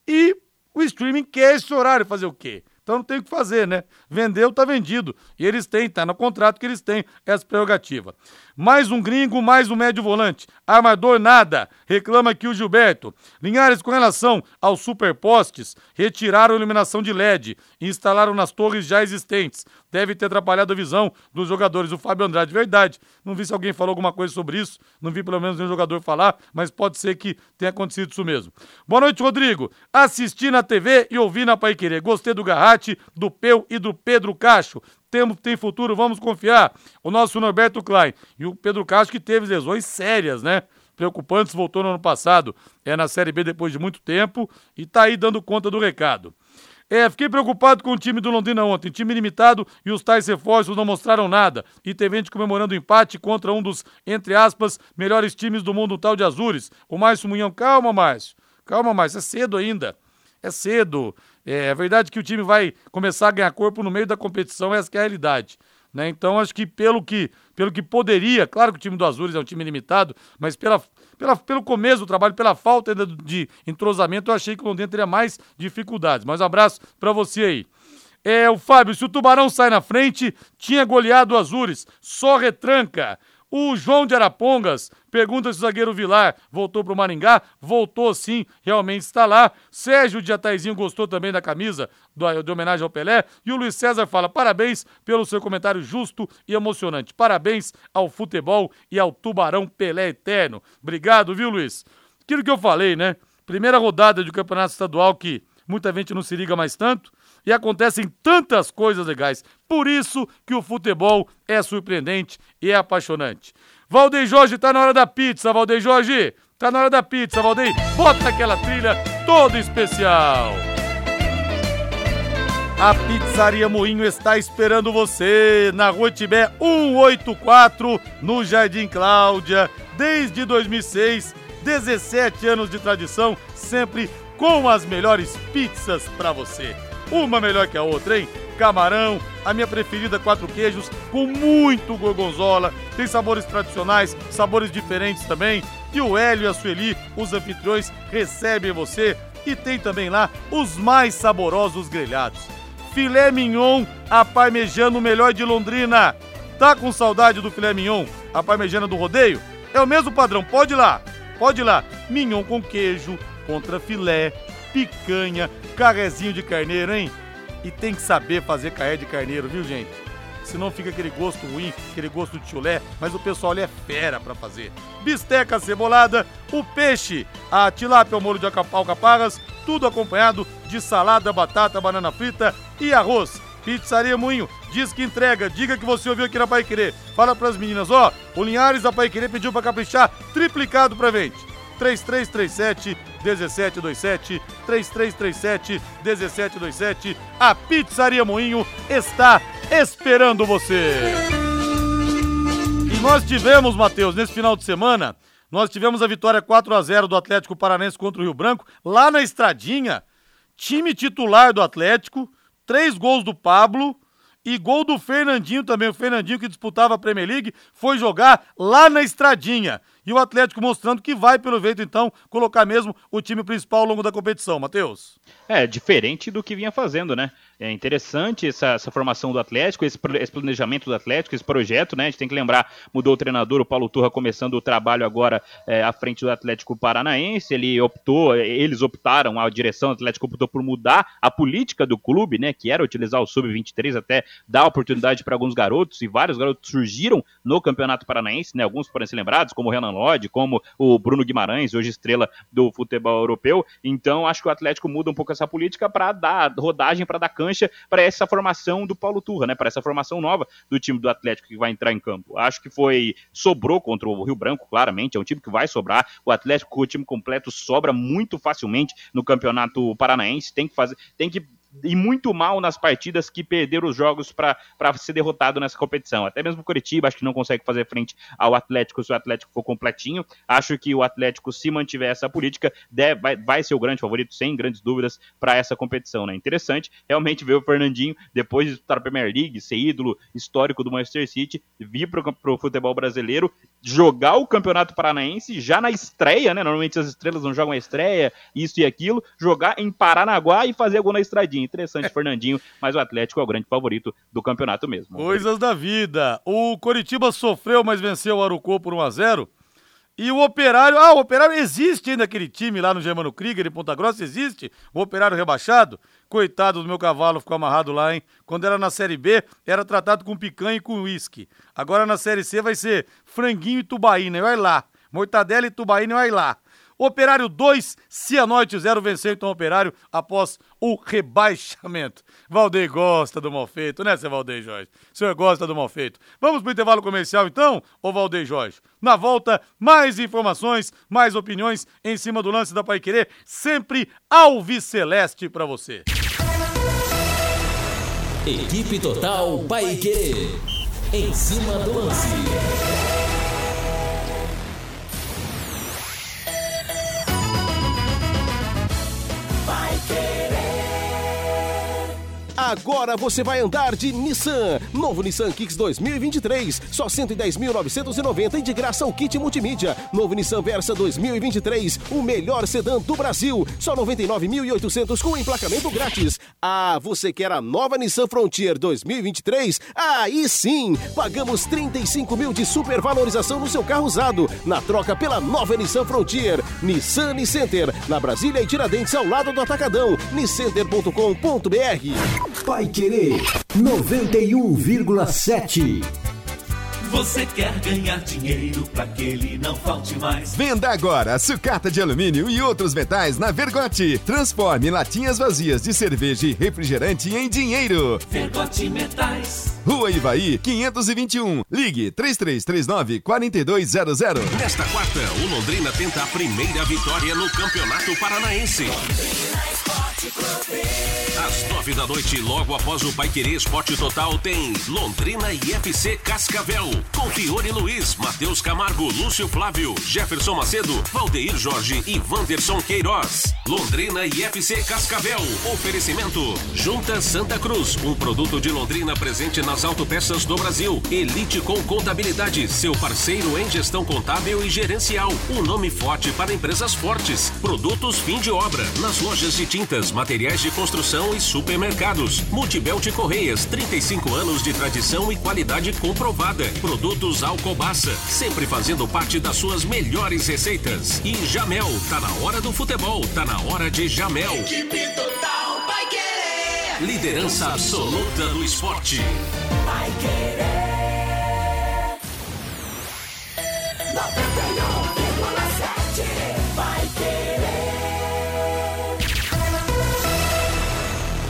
E o streaming quer esse horário fazer o quê? Então não tem o que fazer, né? Vendeu, tá vendido. E eles têm, tá no contrato que eles têm essa prerrogativa. Mais um gringo, mais um médio volante. Armador nada. Reclama aqui o Gilberto. Linhares, com relação aos superpostes, retiraram a iluminação de LED e instalaram nas torres já existentes. Deve ter atrapalhado a visão dos jogadores. O Fábio Andrade, verdade. Não vi se alguém falou alguma coisa sobre isso. Não vi pelo menos nenhum jogador falar, mas pode ser que tenha acontecido isso mesmo. Boa noite, Rodrigo. Assisti na TV e ouvi na Pai Querer. Gostei do Garrate, do Peu e do Pedro Cacho temos, tem futuro, vamos confiar. O nosso Norberto Klein. E o Pedro Castro que teve lesões sérias, né? Preocupantes, voltou no ano passado, é na Série B depois de muito tempo e tá aí dando conta do recado. É, fiquei preocupado com o time do Londrina ontem. Time limitado e os tais reforços não mostraram nada. E teve gente comemorando o empate contra um dos, entre aspas, melhores times do mundo, o tal de Azures. O Márcio Munhão, calma, Márcio. Calma, Márcio, é cedo ainda. É cedo. É, é verdade que o time vai começar a ganhar corpo no meio da competição, essa é a realidade. Né? Então, acho que pelo, que pelo que poderia, claro que o time do Azures é um time limitado, mas pela, pela, pelo começo do trabalho, pela falta ainda de entrosamento, eu achei que o Londrina teria mais dificuldades. Mas um abraço para você aí. É, o Fábio, se o Tubarão sai na frente, tinha goleado o Azures, só retranca. O João de Arapongas pergunta se o zagueiro Vilar voltou para o Maringá. Voltou sim, realmente está lá. Sérgio de Ataizinho gostou também da camisa do, de homenagem ao Pelé. E o Luiz César fala: parabéns pelo seu comentário justo e emocionante. Parabéns ao futebol e ao Tubarão Pelé Eterno. Obrigado, viu, Luiz? Aquilo que eu falei, né? Primeira rodada de campeonato estadual que muita gente não se liga mais tanto e acontecem tantas coisas legais. Por isso que o futebol é surpreendente e é apaixonante. Valdeir Jorge, tá na hora da pizza, Valdeir Jorge. Tá na hora da pizza, Valdeir. Bota aquela trilha toda especial. A Pizzaria Moinho está esperando você na Rua Tibé 184, no Jardim Cláudia, desde 2006, 17 anos de tradição, sempre com as melhores pizzas para você uma melhor que a outra, hein? Camarão, a minha preferida quatro queijos, com muito gorgonzola, tem sabores tradicionais, sabores diferentes também. E o Hélio e a Sueli, os anfitriões, recebem você. E tem também lá os mais saborosos grelhados. Filé mignon, a parmejana, o melhor de Londrina. Tá com saudade do filé mignon, a parmejana do rodeio? É o mesmo padrão, pode ir lá, pode ir lá. Mignon com queijo, contra filé, picanha, carrezinho de carneiro, hein? E tem que saber fazer carré de carneiro, viu, gente? Senão fica aquele gosto ruim, aquele gosto de chulé, mas o pessoal ali é fera para fazer. Bisteca cebolada, o peixe, a tilápia ao molho de alcaparras, tudo acompanhado de salada, batata, banana frita e arroz. Pizzaria Moinho, diz que entrega, diga que você ouviu aqui na Pai Querer. Fala pras meninas, ó, o Linhares da Pai Querer pediu pra caprichar, triplicado pra vende. 3337 1727 3337 1727. A Pizzaria Moinho está esperando você. E nós tivemos, Matheus, nesse final de semana, nós tivemos a vitória 4 a 0 do Atlético Paranense contra o Rio Branco, lá na Estradinha. Time titular do Atlético, três gols do Pablo e gol do Fernandinho também. O Fernandinho que disputava a Premier League foi jogar lá na Estradinha. E o Atlético mostrando que vai, pelo jeito, então, colocar mesmo o time principal ao longo da competição, Matheus. É, diferente do que vinha fazendo, né? É interessante essa, essa formação do Atlético, esse, esse, planejamento do Atlético, esse projeto, né? A gente tem que lembrar, mudou o treinador, o Paulo Turra começando o trabalho agora é, à frente do Atlético Paranaense. Ele optou, eles optaram, a direção do Atlético optou por mudar a política do clube, né? Que era utilizar o Sub-23 até dar oportunidade para alguns garotos, e vários garotos surgiram no Campeonato Paranaense, né? Alguns podem ser lembrados, como o Renan Lodge, como o Bruno Guimarães, hoje estrela do futebol europeu. Então, acho que o Atlético muda um pouco essa política para dar rodagem, para dar cancha para essa formação do Paulo Turra, né? Para essa formação nova do time do Atlético que vai entrar em campo. Acho que foi sobrou contra o Rio Branco, claramente, é um time que vai sobrar. O Atlético o time completo sobra muito facilmente no Campeonato Paranaense. Tem que fazer, tem que e muito mal nas partidas que perderam os jogos para ser derrotado nessa competição. Até mesmo o Curitiba acho que não consegue fazer frente ao Atlético se o Atlético for completinho. Acho que o Atlético, se mantiver essa política, deve, vai, vai ser o grande favorito, sem grandes dúvidas, para essa competição. Né? Interessante realmente ver o Fernandinho, depois de disputar a Premier League, ser ídolo histórico do Manchester City, vir para o futebol brasileiro, jogar o Campeonato Paranaense já na estreia, né? Normalmente as estrelas não jogam a estreia, isso e aquilo, jogar em Paranaguá e fazer gol na estradinha interessante, Fernandinho, mas o Atlético é o grande favorito do campeonato mesmo. Coisas da vida. O Coritiba sofreu, mas venceu o Arucô por 1 a 0 e o Operário, ah, o Operário existe ainda aquele time lá no Germano Krieger, em Ponta Grossa, existe? O Operário rebaixado? Coitado do meu cavalo, ficou amarrado lá, hein? Quando era na Série B, era tratado com picanha e com uísque. Agora na Série C vai ser franguinho e tubaína, vai lá. Mortadela e tubaína, vai lá. Operário 2, Cianorte 0 venceu então o Operário após o rebaixamento. Valdeir gosta do mal feito, né, seu Valdeir Jorge? O senhor gosta do mal feito. Vamos pro intervalo comercial então, ô Valdeir Jorge? Na volta, mais informações, mais opiniões em cima do lance da Paiquerê, sempre alviceleste para você. Equipe Total Paiquerê, em cima do lance. Agora você vai andar de Nissan. Novo Nissan Kicks 2023. Só 110.990 e de graça o kit multimídia. Novo Nissan Versa 2023. O melhor sedã do Brasil. Só 99.800 com emplacamento grátis. Ah, você quer a nova Nissan Frontier 2023? Aí sim! Pagamos 35 mil de supervalorização no seu carro usado. Na troca pela nova Nissan Frontier. Nissan Nicenter. Na Brasília e Tiradentes ao lado do Atacadão. Nicenter.com.br Pai Querer 91,7. Você quer ganhar dinheiro para que ele não falte mais? Venda agora sucata de alumínio e outros metais na Vergote. Transforme latinhas vazias de cerveja e refrigerante em dinheiro. Vergote Metais. Rua Ivaí, 521. Ligue 3339 4200. Nesta quarta, o Londrina tenta a primeira vitória no Campeonato Paranaense. Às nove da noite, logo após o Paiquerê Esporte Total, tem Londrina e FC Cascavel. Com Fiore Luiz, Matheus Camargo, Lúcio Flávio, Jefferson Macedo, Valdeir Jorge e Wanderson Queiroz. Londrina e FC Cascavel. Oferecimento. Junta Santa Cruz, um produto de Londrina presente nas autopeças do Brasil. Elite com Contabilidade, seu parceiro em gestão contábil e gerencial. Um nome forte para empresas fortes. Produtos fim de obra. Nas lojas de tintas, materiais de construção e supermercados. Multibelt Correias, 35 anos de tradição e qualidade comprovada. Produtos Alcobaça, sempre fazendo parte das suas melhores receitas. E Jamel, tá na hora do futebol, tá na hora de Jamel. Equipe Total vai querer. Liderança absoluta do esporte. Vai querer.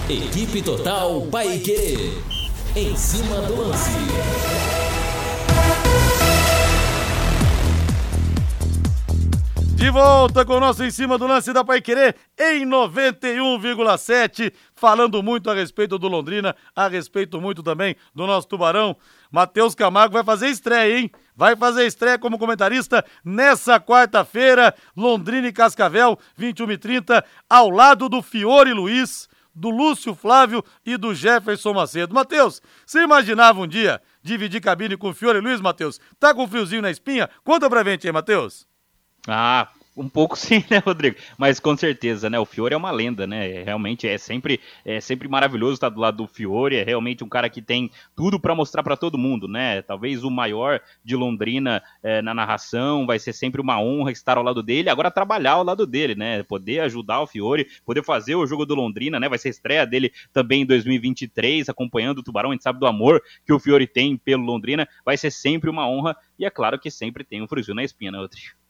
Equipe Total Paiquerê. Em cima do lance. De volta com o nosso Em Cima do Lance da Pai Querer em 91,7. Falando muito a respeito do Londrina, a respeito muito também do nosso Tubarão. Matheus Camargo vai fazer estreia, hein? Vai fazer estreia como comentarista nessa quarta-feira. Londrina e Cascavel, 21 e 30, ao lado do Fiore Luiz, do Lúcio Flávio e do Jefferson Macedo. Matheus, você imaginava um dia dividir cabine com o Fiore Luiz, Matheus? Tá com um friozinho na espinha? Conta pra gente aí, Matheus. Ah, Um pouco sim, né, Rodrigo? Mas com certeza, né? O Fiore é uma lenda, né? Realmente é sempre, é sempre maravilhoso estar do lado do Fiore. É realmente um cara que tem tudo para mostrar para todo mundo, né? Talvez o maior de Londrina é, na narração. Vai ser sempre uma honra estar ao lado dele. Agora trabalhar ao lado dele, né? Poder ajudar o Fiore, poder fazer o jogo do Londrina, né? Vai ser estreia dele também em 2023, acompanhando o Tubarão. A gente sabe do amor que o Fiore tem pelo Londrina. Vai ser sempre uma honra. E é claro que sempre tem um friozinho na espinha, né, Rodrigo?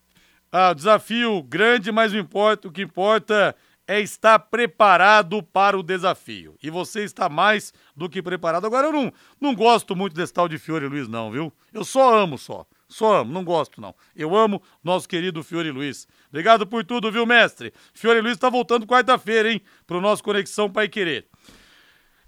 Ah, desafio grande, mas o, importa, o que importa é estar preparado para o desafio. E você está mais do que preparado. Agora, eu não, não gosto muito desse tal de Fiore Luiz, não, viu? Eu só amo, só. Só amo, não gosto, não. Eu amo nosso querido Fiore Luiz. Obrigado por tudo, viu, mestre? Fiore Luiz está voltando quarta-feira, hein? Pro nosso Conexão Pai Querer.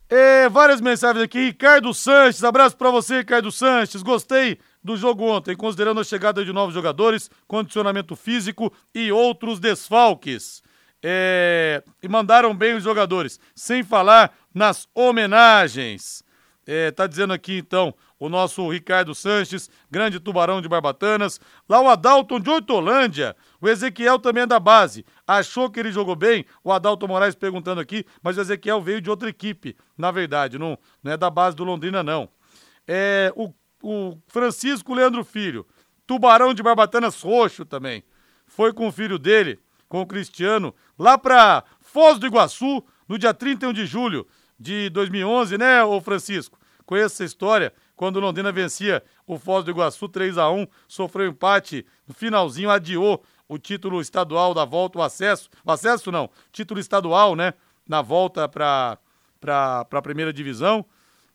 É, várias mensagens aqui. Ricardo Sanches, abraço para você, Ricardo Sanches. Gostei do jogo ontem, considerando a chegada de novos jogadores, condicionamento físico e outros desfalques. É, e mandaram bem os jogadores, sem falar nas homenagens. É, tá dizendo aqui então o nosso Ricardo Sanches, grande tubarão de Barbatanas. Lá o Adalton de Hortolândia, o Ezequiel também é da base. Achou que ele jogou bem? O Adalton Moraes perguntando aqui, mas o Ezequiel veio de outra equipe, na verdade, não, não é da base do Londrina, não. É, o o Francisco Leandro Filho, tubarão de Barbatanas roxo também. Foi com o filho dele, com o Cristiano, lá para Foz do Iguaçu, no dia 31 de julho de 2011, né, ô Francisco? Conheço essa história, quando o Londrina vencia o Foz do Iguaçu 3 a 1 sofreu empate, no finalzinho adiou o título estadual da volta, o acesso, o acesso não, título estadual, né, na volta para a primeira divisão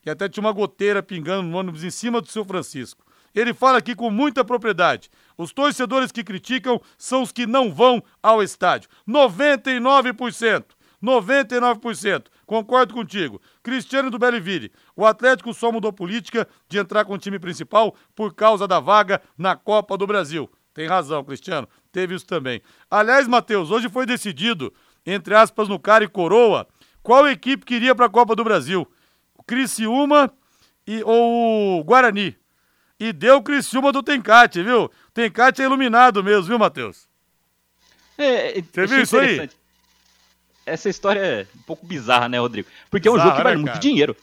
que até tinha uma goteira pingando no ônibus em cima do seu Francisco. Ele fala aqui com muita propriedade. Os torcedores que criticam são os que não vão ao estádio. 99%. 99%. Concordo contigo. Cristiano do Belleville. O Atlético só mudou política de entrar com o time principal por causa da vaga na Copa do Brasil. Tem razão, Cristiano. Teve isso também. Aliás, Matheus, hoje foi decidido, entre aspas, no cara e coroa, qual equipe queria para a Copa do Brasil. Criciúma e, ou o Guarani. E deu Criciúma do Tencate, viu? Tencate é iluminado mesmo, viu, Matheus? É, é Você viu isso aí? Essa história é um pouco bizarra, né, Rodrigo? Porque é um jogo que vale né, muito dinheiro.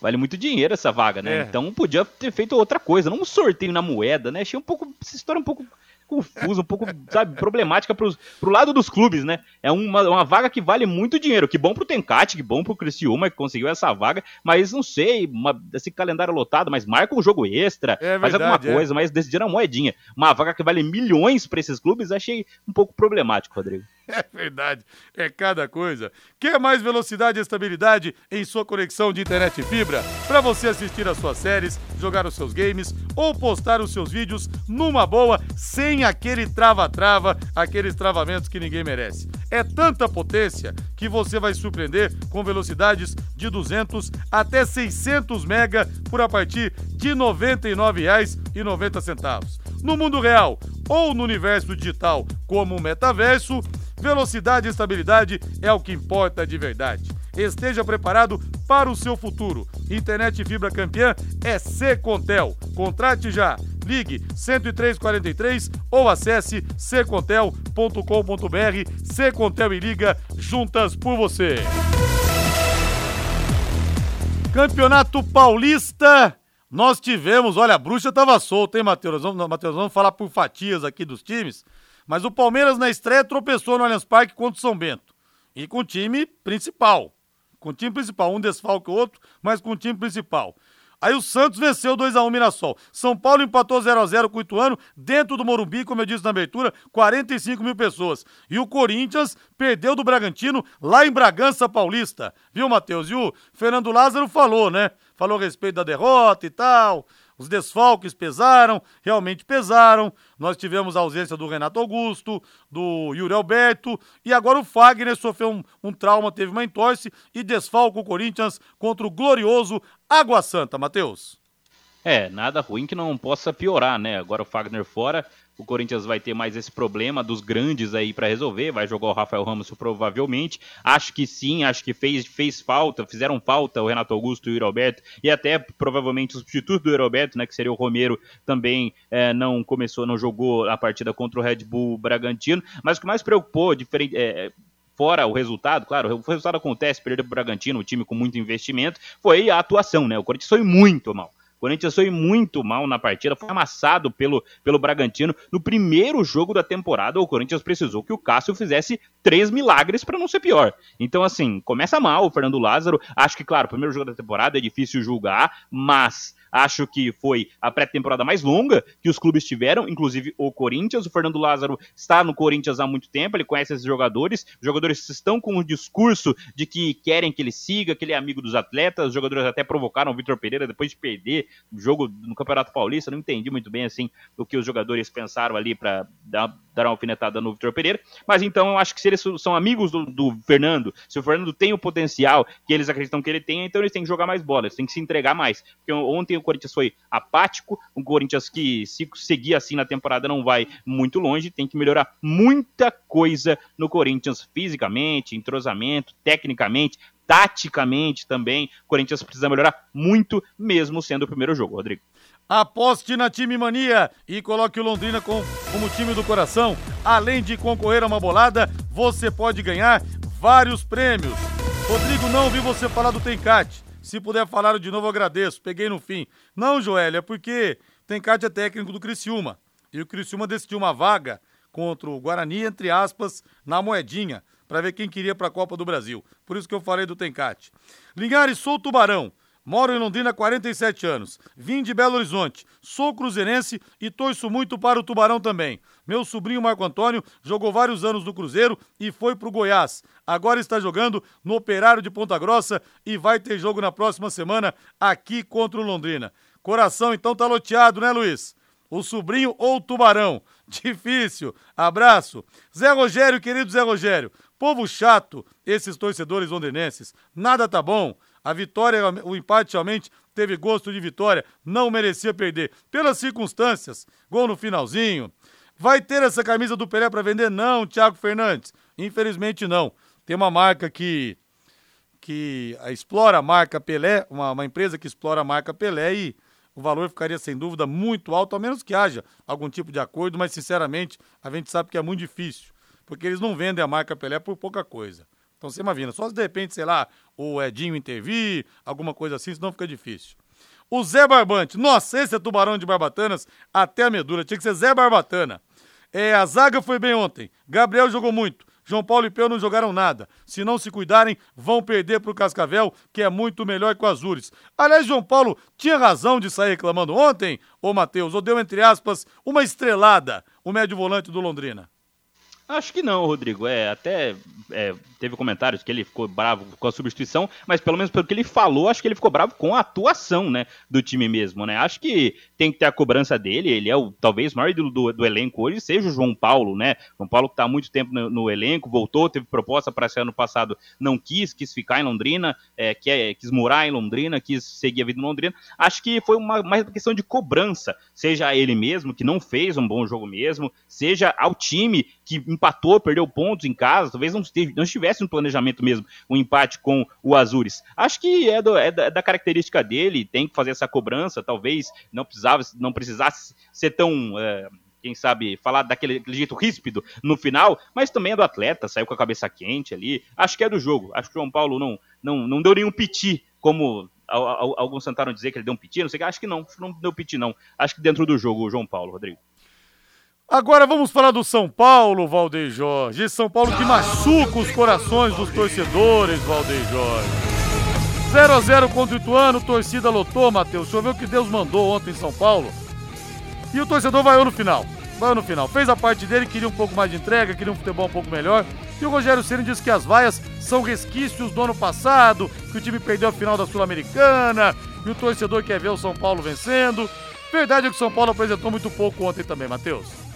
Vale muito dinheiro essa vaga, né? É. Então podia ter feito outra coisa, não um sorteio na moeda, né? Achei um pouco. Essa história um pouco confusa, um pouco, sabe, problemática pro, pro lado dos clubes, né? É uma, uma vaga que vale muito dinheiro. Que bom pro Tencate, que bom pro Criciúma, que conseguiu essa vaga, mas não sei, uma, esse calendário lotado, mas marca um jogo extra, é faz alguma é. coisa, é. mas decidiram a moedinha. Uma vaga que vale milhões para esses clubes, achei um pouco problemático, Rodrigo. É verdade, é cada coisa. Quer mais velocidade e estabilidade em sua conexão de internet e fibra? Para você assistir às suas séries, jogar os seus games ou postar os seus vídeos numa boa, sem aquele trava-trava, aqueles travamentos que ninguém merece. É tanta potência que você vai surpreender com velocidades de 200 até 600 mega por a partir de R$ 99,90. No mundo real ou no universo digital como o metaverso, Velocidade e estabilidade é o que importa de verdade. Esteja preparado para o seu futuro. Internet fibra campeã é Secontel. Contrate já. Ligue 10343 ou acesse secontel.com.br. Secontel e liga juntas por você. Campeonato Paulista. Nós tivemos, olha, a bruxa estava solta, hein, Matheus? Vamos, Matheus, vamos falar por fatias aqui dos times. Mas o Palmeiras na estreia tropeçou no Allianz Parque contra o São Bento. E com o time principal. Com o time principal. Um desfalque o outro, mas com o time principal. Aí o Santos venceu 2x1 Mirassol. São Paulo empatou 0x0 com o Ituano, dentro do Morumbi, como eu disse na abertura, 45 mil pessoas. E o Corinthians perdeu do Bragantino lá em Bragança Paulista. Viu, Matheus? E o Fernando Lázaro falou, né? Falou a respeito da derrota e tal. Os desfalques pesaram, realmente pesaram. Nós tivemos a ausência do Renato Augusto, do Yuri Alberto e agora o Fagner sofreu um, um trauma, teve uma entorse e desfalca o Corinthians contra o glorioso Água Santa, Matheus. É, nada ruim que não possa piorar, né? Agora o Fagner fora, o Corinthians vai ter mais esse problema dos grandes aí para resolver, vai jogar o Rafael Ramos provavelmente. Acho que sim, acho que fez, fez falta, fizeram falta o Renato Augusto e o Yuri Alberto, e até provavelmente o substituto do Yuri Alberto, né, que seria o Romero, também é, não começou, não jogou a partida contra o Red Bull Bragantino, mas o que mais preocupou, diferente, é, fora o resultado, claro, o resultado acontece, perder para o Bragantino, um time com muito investimento, foi a atuação, né? O Corinthians foi muito mal. O Corinthians foi muito mal na partida, foi amassado pelo, pelo Bragantino. No primeiro jogo da temporada, o Corinthians precisou que o Cássio fizesse três milagres para não ser pior. Então, assim, começa mal o Fernando Lázaro. Acho que, claro, o primeiro jogo da temporada é difícil julgar, mas Acho que foi a pré-temporada mais longa que os clubes tiveram, inclusive o Corinthians. O Fernando Lázaro está no Corinthians há muito tempo, ele conhece esses jogadores. Os jogadores estão com o discurso de que querem que ele siga, que ele é amigo dos atletas. Os jogadores até provocaram o Vitor Pereira depois de perder o jogo no Campeonato Paulista. Não entendi muito bem assim o que os jogadores pensaram ali para dar, dar uma alfinetada no Vitor Pereira. Mas então eu acho que se eles são amigos do, do Fernando, se o Fernando tem o potencial que eles acreditam que ele tem, então eles têm que jogar mais bola, eles têm que se entregar mais. Porque ontem o Corinthians foi apático, o Corinthians que se seguir assim na temporada não vai muito longe, tem que melhorar muita coisa no Corinthians fisicamente, entrosamento, tecnicamente, taticamente também. O Corinthians precisa melhorar muito, mesmo sendo o primeiro jogo, Rodrigo. Aposte na Time Mania e coloque o Londrina com, como time do coração. Além de concorrer a uma bolada, você pode ganhar vários prêmios. Rodrigo, não ouvi você falar do Tencate. Se puder falar de novo, agradeço. Peguei no fim. Não, Joel, é porque Tencate é técnico do Criciúma. E o Criciúma decidiu uma vaga contra o Guarani, entre aspas, na moedinha, para ver quem queria para a Copa do Brasil. Por isso que eu falei do Tencate. Linhares, sou tubarão. Moro em Londrina há 47 anos. Vim de Belo Horizonte. Sou cruzeirense e torço muito para o Tubarão também. Meu sobrinho Marco Antônio jogou vários anos no Cruzeiro e foi pro Goiás. Agora está jogando no Operário de Ponta Grossa e vai ter jogo na próxima semana aqui contra o Londrina. Coração então tá loteado, né, Luiz? O sobrinho ou o tubarão? Difícil. Abraço. Zé Rogério, querido Zé Rogério. Povo chato, esses torcedores londrinenses. Nada tá bom. A vitória, o empate realmente teve gosto de vitória, não merecia perder. Pelas circunstâncias, gol no finalzinho. Vai ter essa camisa do Pelé para vender? Não, Thiago Fernandes. Infelizmente não. Tem uma marca que que explora a marca Pelé, uma, uma empresa que explora a marca Pelé e o valor ficaria sem dúvida muito alto, a menos que haja algum tipo de acordo, mas sinceramente a gente sabe que é muito difícil, porque eles não vendem a marca Pelé por pouca coisa. Então você imagina, só se de repente, sei lá, o Edinho intervir, alguma coisa assim, senão fica difícil. O Zé Barbante, nossa, esse é tubarão de Barbatanas até a medula, tinha que ser Zé Barbatana. É, a zaga foi bem ontem, Gabriel jogou muito, João Paulo e Peu não jogaram nada. Se não se cuidarem, vão perder para o Cascavel, que é muito melhor que o Azures. Aliás, João Paulo tinha razão de sair reclamando ontem, ô Matheus, ou deu, entre aspas, uma estrelada, o médio volante do Londrina. Acho que não, Rodrigo. É, até é, teve comentários que ele ficou bravo com a substituição, mas pelo menos pelo que ele falou, acho que ele ficou bravo com a atuação, né, do time mesmo, né? Acho que tem que ter a cobrança dele, ele é o talvez maior do, do, do elenco hoje, seja o João Paulo, né? João Paulo que está há muito tempo no, no, elenco, voltou, teve proposta para esse ano passado, não quis, quis ficar em Londrina, é, quer, quis morar em Londrina, quis seguir a vida em Londrina. Acho que foi uma, mais uma questão de cobrança, seja ele mesmo, que não fez um bom jogo mesmo, seja ao time que empatou, perdeu pontos em casa, talvez não, não estivesse no planejamento mesmo um empate com o Azures. Acho que é, do, é, da, é, da, característica dele, tem que fazer essa cobrança, talvez não precisava, não precisasse ser tão. É, quem sabe, falar daquele, daquele, jeito ríspido no final, mas também é do atleta, saiu com a cabeça quente ali. Acho que é do jogo. Acho que o João Paulo não, não, não deu nenhum piti, como alguns tentaram dizer que ele deu um piti, não sei, acho que não, acho que não deu piti não. Acho que dentro do jogo, o João Paulo, Rodrigo. Agora vamos falar do São Paulo, Valdeir Jorge. São Paulo que machuca os corações dos torcedores, Valdeir Jorge. 0 a 0 contra o Ituano, torcida lotou, Matheus. Deixa eu ver o que Deus mandou ontem em São Paulo. E o torcedor vaiou no final. Vaiou no final. Fez a parte dele, queria um pouco mais de entrega, queria um futebol um pouco melhor. E o Rogério Ceni disse que as vaias são resquícios do ano passado, que o time perdeu a final da Sul-Americana, e o torcedor quer ver o São Paulo vencendo. Verdade é que o São Paulo apresentou muito pouco ontem também, Matheus.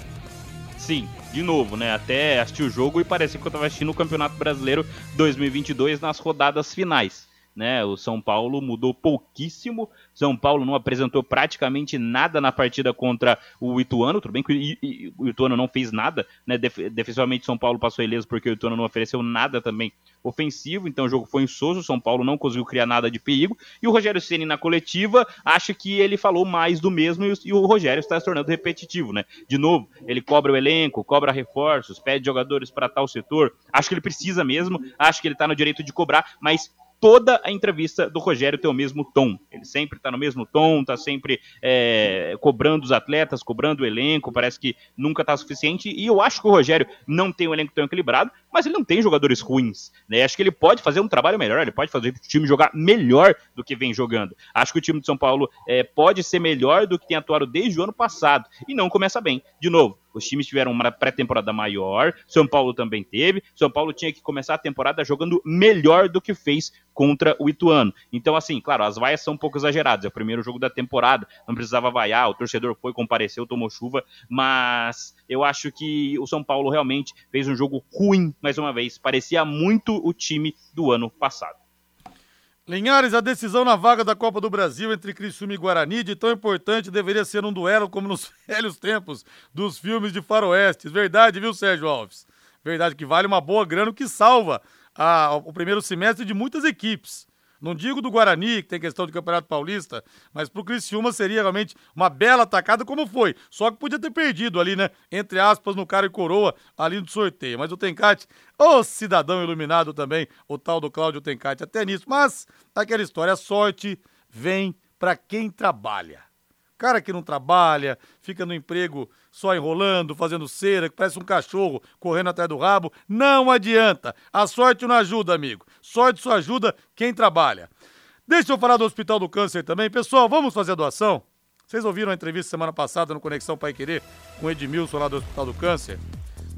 Sim, de novo, né? Até assisti o jogo e parecia que eu estava assistindo o Campeonato Brasileiro 2022 nas rodadas finais. Né? O São Paulo mudou pouquíssimo. São Paulo não apresentou praticamente nada na partida contra o Ituano. Tudo bem que o Ituano não fez nada, né? Defensivamente, São Paulo passou ileso porque o Ituano não ofereceu nada também ofensivo, então o jogo foi insosso, o São Paulo não conseguiu criar nada de perigo, e o Rogério Ceni na coletiva acha que ele falou mais do mesmo e o, e o Rogério está se tornando repetitivo, né? De novo, ele cobra o elenco, cobra reforços, pede jogadores para tal setor, acho que ele precisa mesmo, acho que ele está no direito de cobrar, mas toda a entrevista do Rogério tem o mesmo tom. Ele sempre está no mesmo tom, está sempre é, cobrando os atletas, cobrando o elenco, parece que nunca está suficiente. E eu acho que o Rogério não tem um elenco tão equilibrado, mas ele não tem jogadores ruins. Né? Acho que ele pode fazer um trabalho melhor, ele pode fazer o time jogar melhor do que vem jogando. Acho que o time de São Paulo é, pode ser melhor do que tem atuado desde o ano passado. E não começa bem. De novo, os times tiveram uma pré-temporada maior, São Paulo também teve. São Paulo tinha que começar a temporada jogando melhor do que fez contra o Ituano. Então, assim, claro, as vaias são um pouco exageradas. É o primeiro jogo da temporada, não precisava vaiar, o torcedor foi, compareceu, tomou chuva, mas eu acho que o São Paulo realmente fez um jogo ruim, mais uma vez. Parecia muito o time do ano passado. Linhares, a decisão na vaga da Copa do Brasil entre Criciúma e Guarani, de tão importante, deveria ser um duelo como nos velhos tempos dos filmes de faroestes. Verdade, viu, Sérgio Alves? Verdade que vale uma boa grana, que salva a, o primeiro semestre de muitas equipes. Não digo do Guarani, que tem questão de Campeonato Paulista, mas pro Criciúma seria realmente uma bela atacada, como foi. Só que podia ter perdido ali, né? Entre aspas, no cara e coroa, ali no sorteio. Mas o Tencate, ô cidadão iluminado também, o tal do Cláudio Tencate, até nisso. Mas, aquela história, a sorte vem para quem trabalha. Cara que não trabalha, fica no emprego só enrolando, fazendo cera, que parece um cachorro correndo atrás do rabo, não adianta. A sorte não ajuda, amigo. Sorte só ajuda quem trabalha. Deixa eu falar do Hospital do Câncer também. Pessoal, vamos fazer a doação? Vocês ouviram a entrevista semana passada no Conexão Pai Querer com Edmilson lá do Hospital do Câncer?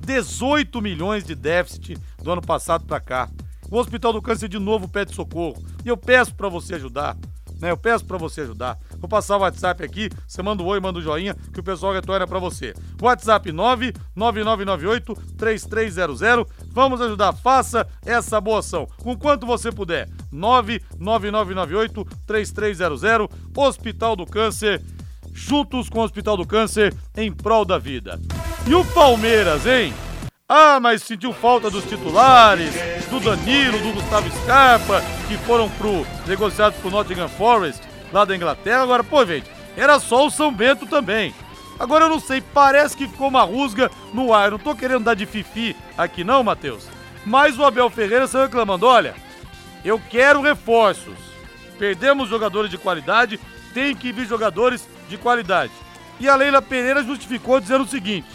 18 milhões de déficit do ano passado para cá. O Hospital do Câncer de novo pede socorro. E eu peço para você ajudar né? Eu peço para você ajudar. Vou passar o WhatsApp aqui, você manda o um oi, manda o um joinha, que o pessoal retorna para você. WhatsApp 99998-3300. Vamos ajudar, faça essa boa ação. Com quanto você puder. 99998-3300. Hospital do Câncer. Juntos com o Hospital do Câncer em prol da vida. E o Palmeiras, hein? Ah, mas sentiu falta dos titulares, do Danilo, do Gustavo Scarpa, que foram pro negociados pro Nottingham Forest, lá da Inglaterra. Agora, pô, gente, era só o São Bento também. Agora eu não sei, parece que ficou uma rusga no ar. Eu não tô querendo dar de fifi aqui não, Matheus. Mas o Abel Ferreira saiu reclamando, olha, eu quero reforços. Perdemos jogadores de qualidade, tem que vir jogadores de qualidade. E a Leila Pereira justificou dizendo o seguinte: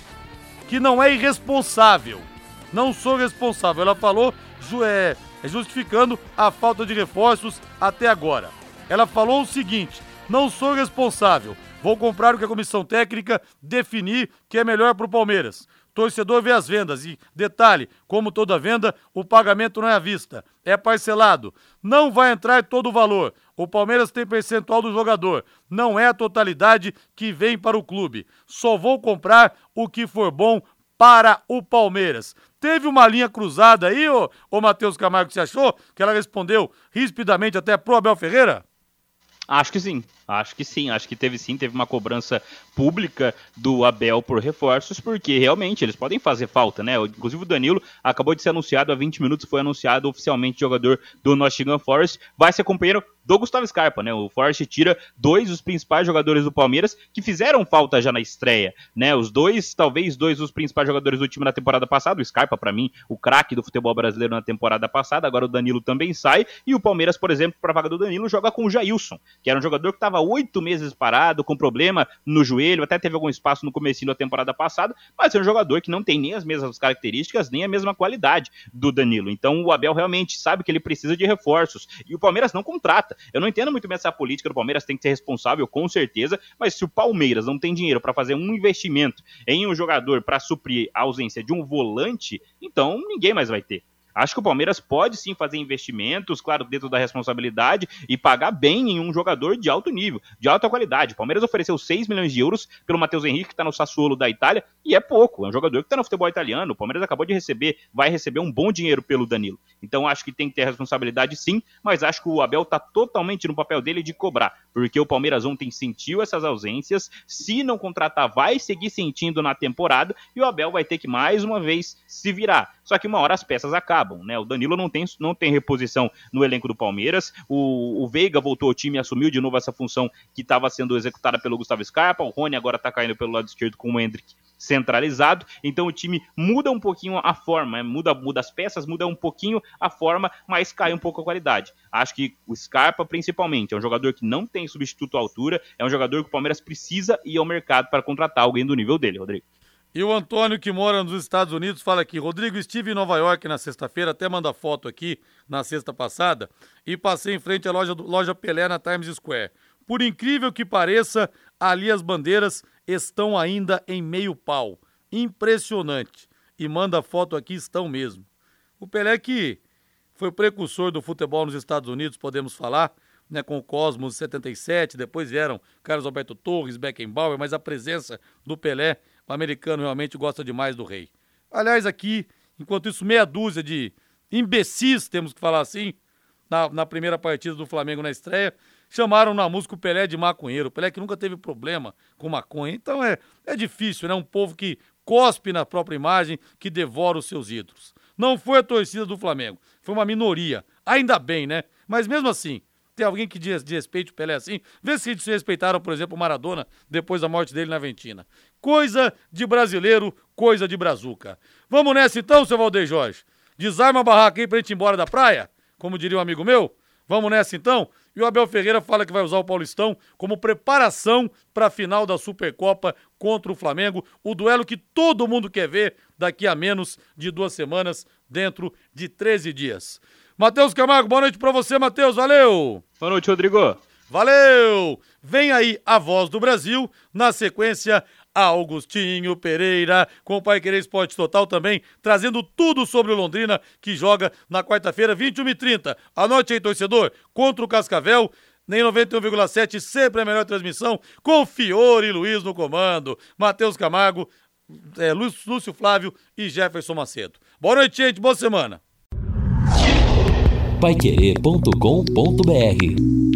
que não é irresponsável. Não sou responsável. Ela falou é, justificando a falta de reforços até agora. Ela falou o seguinte: não sou responsável. Vou comprar o que a comissão técnica definir que é melhor para o Palmeiras. Torcedor vê as vendas e, detalhe, como toda venda, o pagamento não é à vista, é parcelado. Não vai entrar todo o valor. O Palmeiras tem percentual do jogador, não é a totalidade que vem para o clube. Só vou comprar o que for bom para o Palmeiras. Teve uma linha cruzada aí, ô, ô Matheus Camargo, que você achou? Que ela respondeu rispidamente até pro Abel Ferreira? Acho que sim. Acho que sim, acho que teve sim, teve uma cobrança pública do Abel por reforços, porque realmente eles podem fazer falta, né? Inclusive o Danilo acabou de ser anunciado há 20 minutos, foi anunciado oficialmente jogador do Nottingham Forest, vai ser companheiro do Gustavo Scarpa, né? O Forest tira dois dos principais jogadores do Palmeiras que fizeram falta já na estreia, né? Os dois, talvez dois dos principais jogadores do time na temporada passada, o Scarpa para mim, o craque do futebol brasileiro na temporada passada, agora o Danilo também sai e o Palmeiras, por exemplo, para vaga do Danilo joga com o Jailson, que era um jogador que estava oito meses parado, com problema no joelho, até teve algum espaço no começo da temporada passada, mas é um jogador que não tem nem as mesmas características, nem a mesma qualidade do Danilo. Então o Abel realmente sabe que ele precisa de reforços. E o Palmeiras não contrata. Eu não entendo muito bem essa política do Palmeiras, tem que ser responsável, com certeza, mas se o Palmeiras não tem dinheiro para fazer um investimento em um jogador para suprir a ausência de um volante, então ninguém mais vai ter. Acho que o Palmeiras pode sim fazer investimentos, claro, dentro da responsabilidade e pagar bem em um jogador de alto nível, de alta qualidade. O Palmeiras ofereceu 6 milhões de euros pelo Matheus Henrique, que está no Sassuolo da Itália, e é pouco. É um jogador que está no futebol italiano. O Palmeiras acabou de receber, vai receber um bom dinheiro pelo Danilo. Então acho que tem que ter responsabilidade sim, mas acho que o Abel está totalmente no papel dele de cobrar, porque o Palmeiras ontem sentiu essas ausências. Se não contratar, vai seguir sentindo na temporada e o Abel vai ter que mais uma vez se virar. Só que uma hora as peças acabam, né? O Danilo não tem, não tem reposição no elenco do Palmeiras. O, o Veiga voltou ao time e assumiu de novo essa função que estava sendo executada pelo Gustavo Scarpa. O Rony agora está caindo pelo lado esquerdo com o Hendrick centralizado, então o time muda um pouquinho a forma, né? muda, muda as peças, muda um pouquinho a forma, mas cai um pouco a qualidade. Acho que o Scarpa, principalmente, é um jogador que não tem substituto à altura, é um jogador que o Palmeiras precisa ir ao mercado para contratar alguém do nível dele, Rodrigo. E o Antônio, que mora nos Estados Unidos, fala aqui: Rodrigo, estive em Nova York na sexta-feira, até manda foto aqui na sexta passada, e passei em frente à loja, loja Pelé na Times Square. Por incrível que pareça, ali as bandeiras estão ainda em meio pau. Impressionante. E manda foto aqui, estão mesmo. O Pelé que foi o precursor do futebol nos Estados Unidos, podemos falar, né, com o Cosmos 77, depois vieram Carlos Alberto Torres, Beckenbauer, mas a presença do Pelé o americano realmente gosta demais do rei. Aliás, aqui, enquanto isso, meia dúzia de imbecis, temos que falar assim, na, na primeira partida do Flamengo na estreia, chamaram na música o Pelé de maconheiro. O Pelé que nunca teve problema com maconha. Então é, é difícil, né? Um povo que cospe na própria imagem, que devora os seus ídolos. Não foi a torcida do Flamengo, foi uma minoria. Ainda bem, né? Mas mesmo assim, tem alguém que desrespeite o Pelé assim? Vê se desrespeitaram, por exemplo, o Maradona depois da morte dele na Argentina. Coisa de brasileiro, coisa de brazuca. Vamos nessa então, seu Valdeir Jorge? Desarma a barraca aí pra gente ir embora da praia, como diria um amigo meu. Vamos nessa então? E o Abel Ferreira fala que vai usar o Paulistão como preparação para a final da Supercopa contra o Flamengo, o duelo que todo mundo quer ver daqui a menos de duas semanas, dentro de 13 dias. Matheus Camargo, boa noite para você, Matheus, valeu! Boa noite, Rodrigo. Valeu! Vem aí a voz do Brasil, na sequência Augustinho Pereira, com o Pai Querer Esporte Total também, trazendo tudo sobre o Londrina, que joga na quarta-feira, 21h30. Anoite aí, torcedor, contra o Cascavel, nem 91,7, sempre a melhor transmissão, com Fiore Luiz no comando, Matheus Camargo, é, Lúcio Flávio e Jefferson Macedo. Boa noite, gente, boa semana. Paiquerê.com.br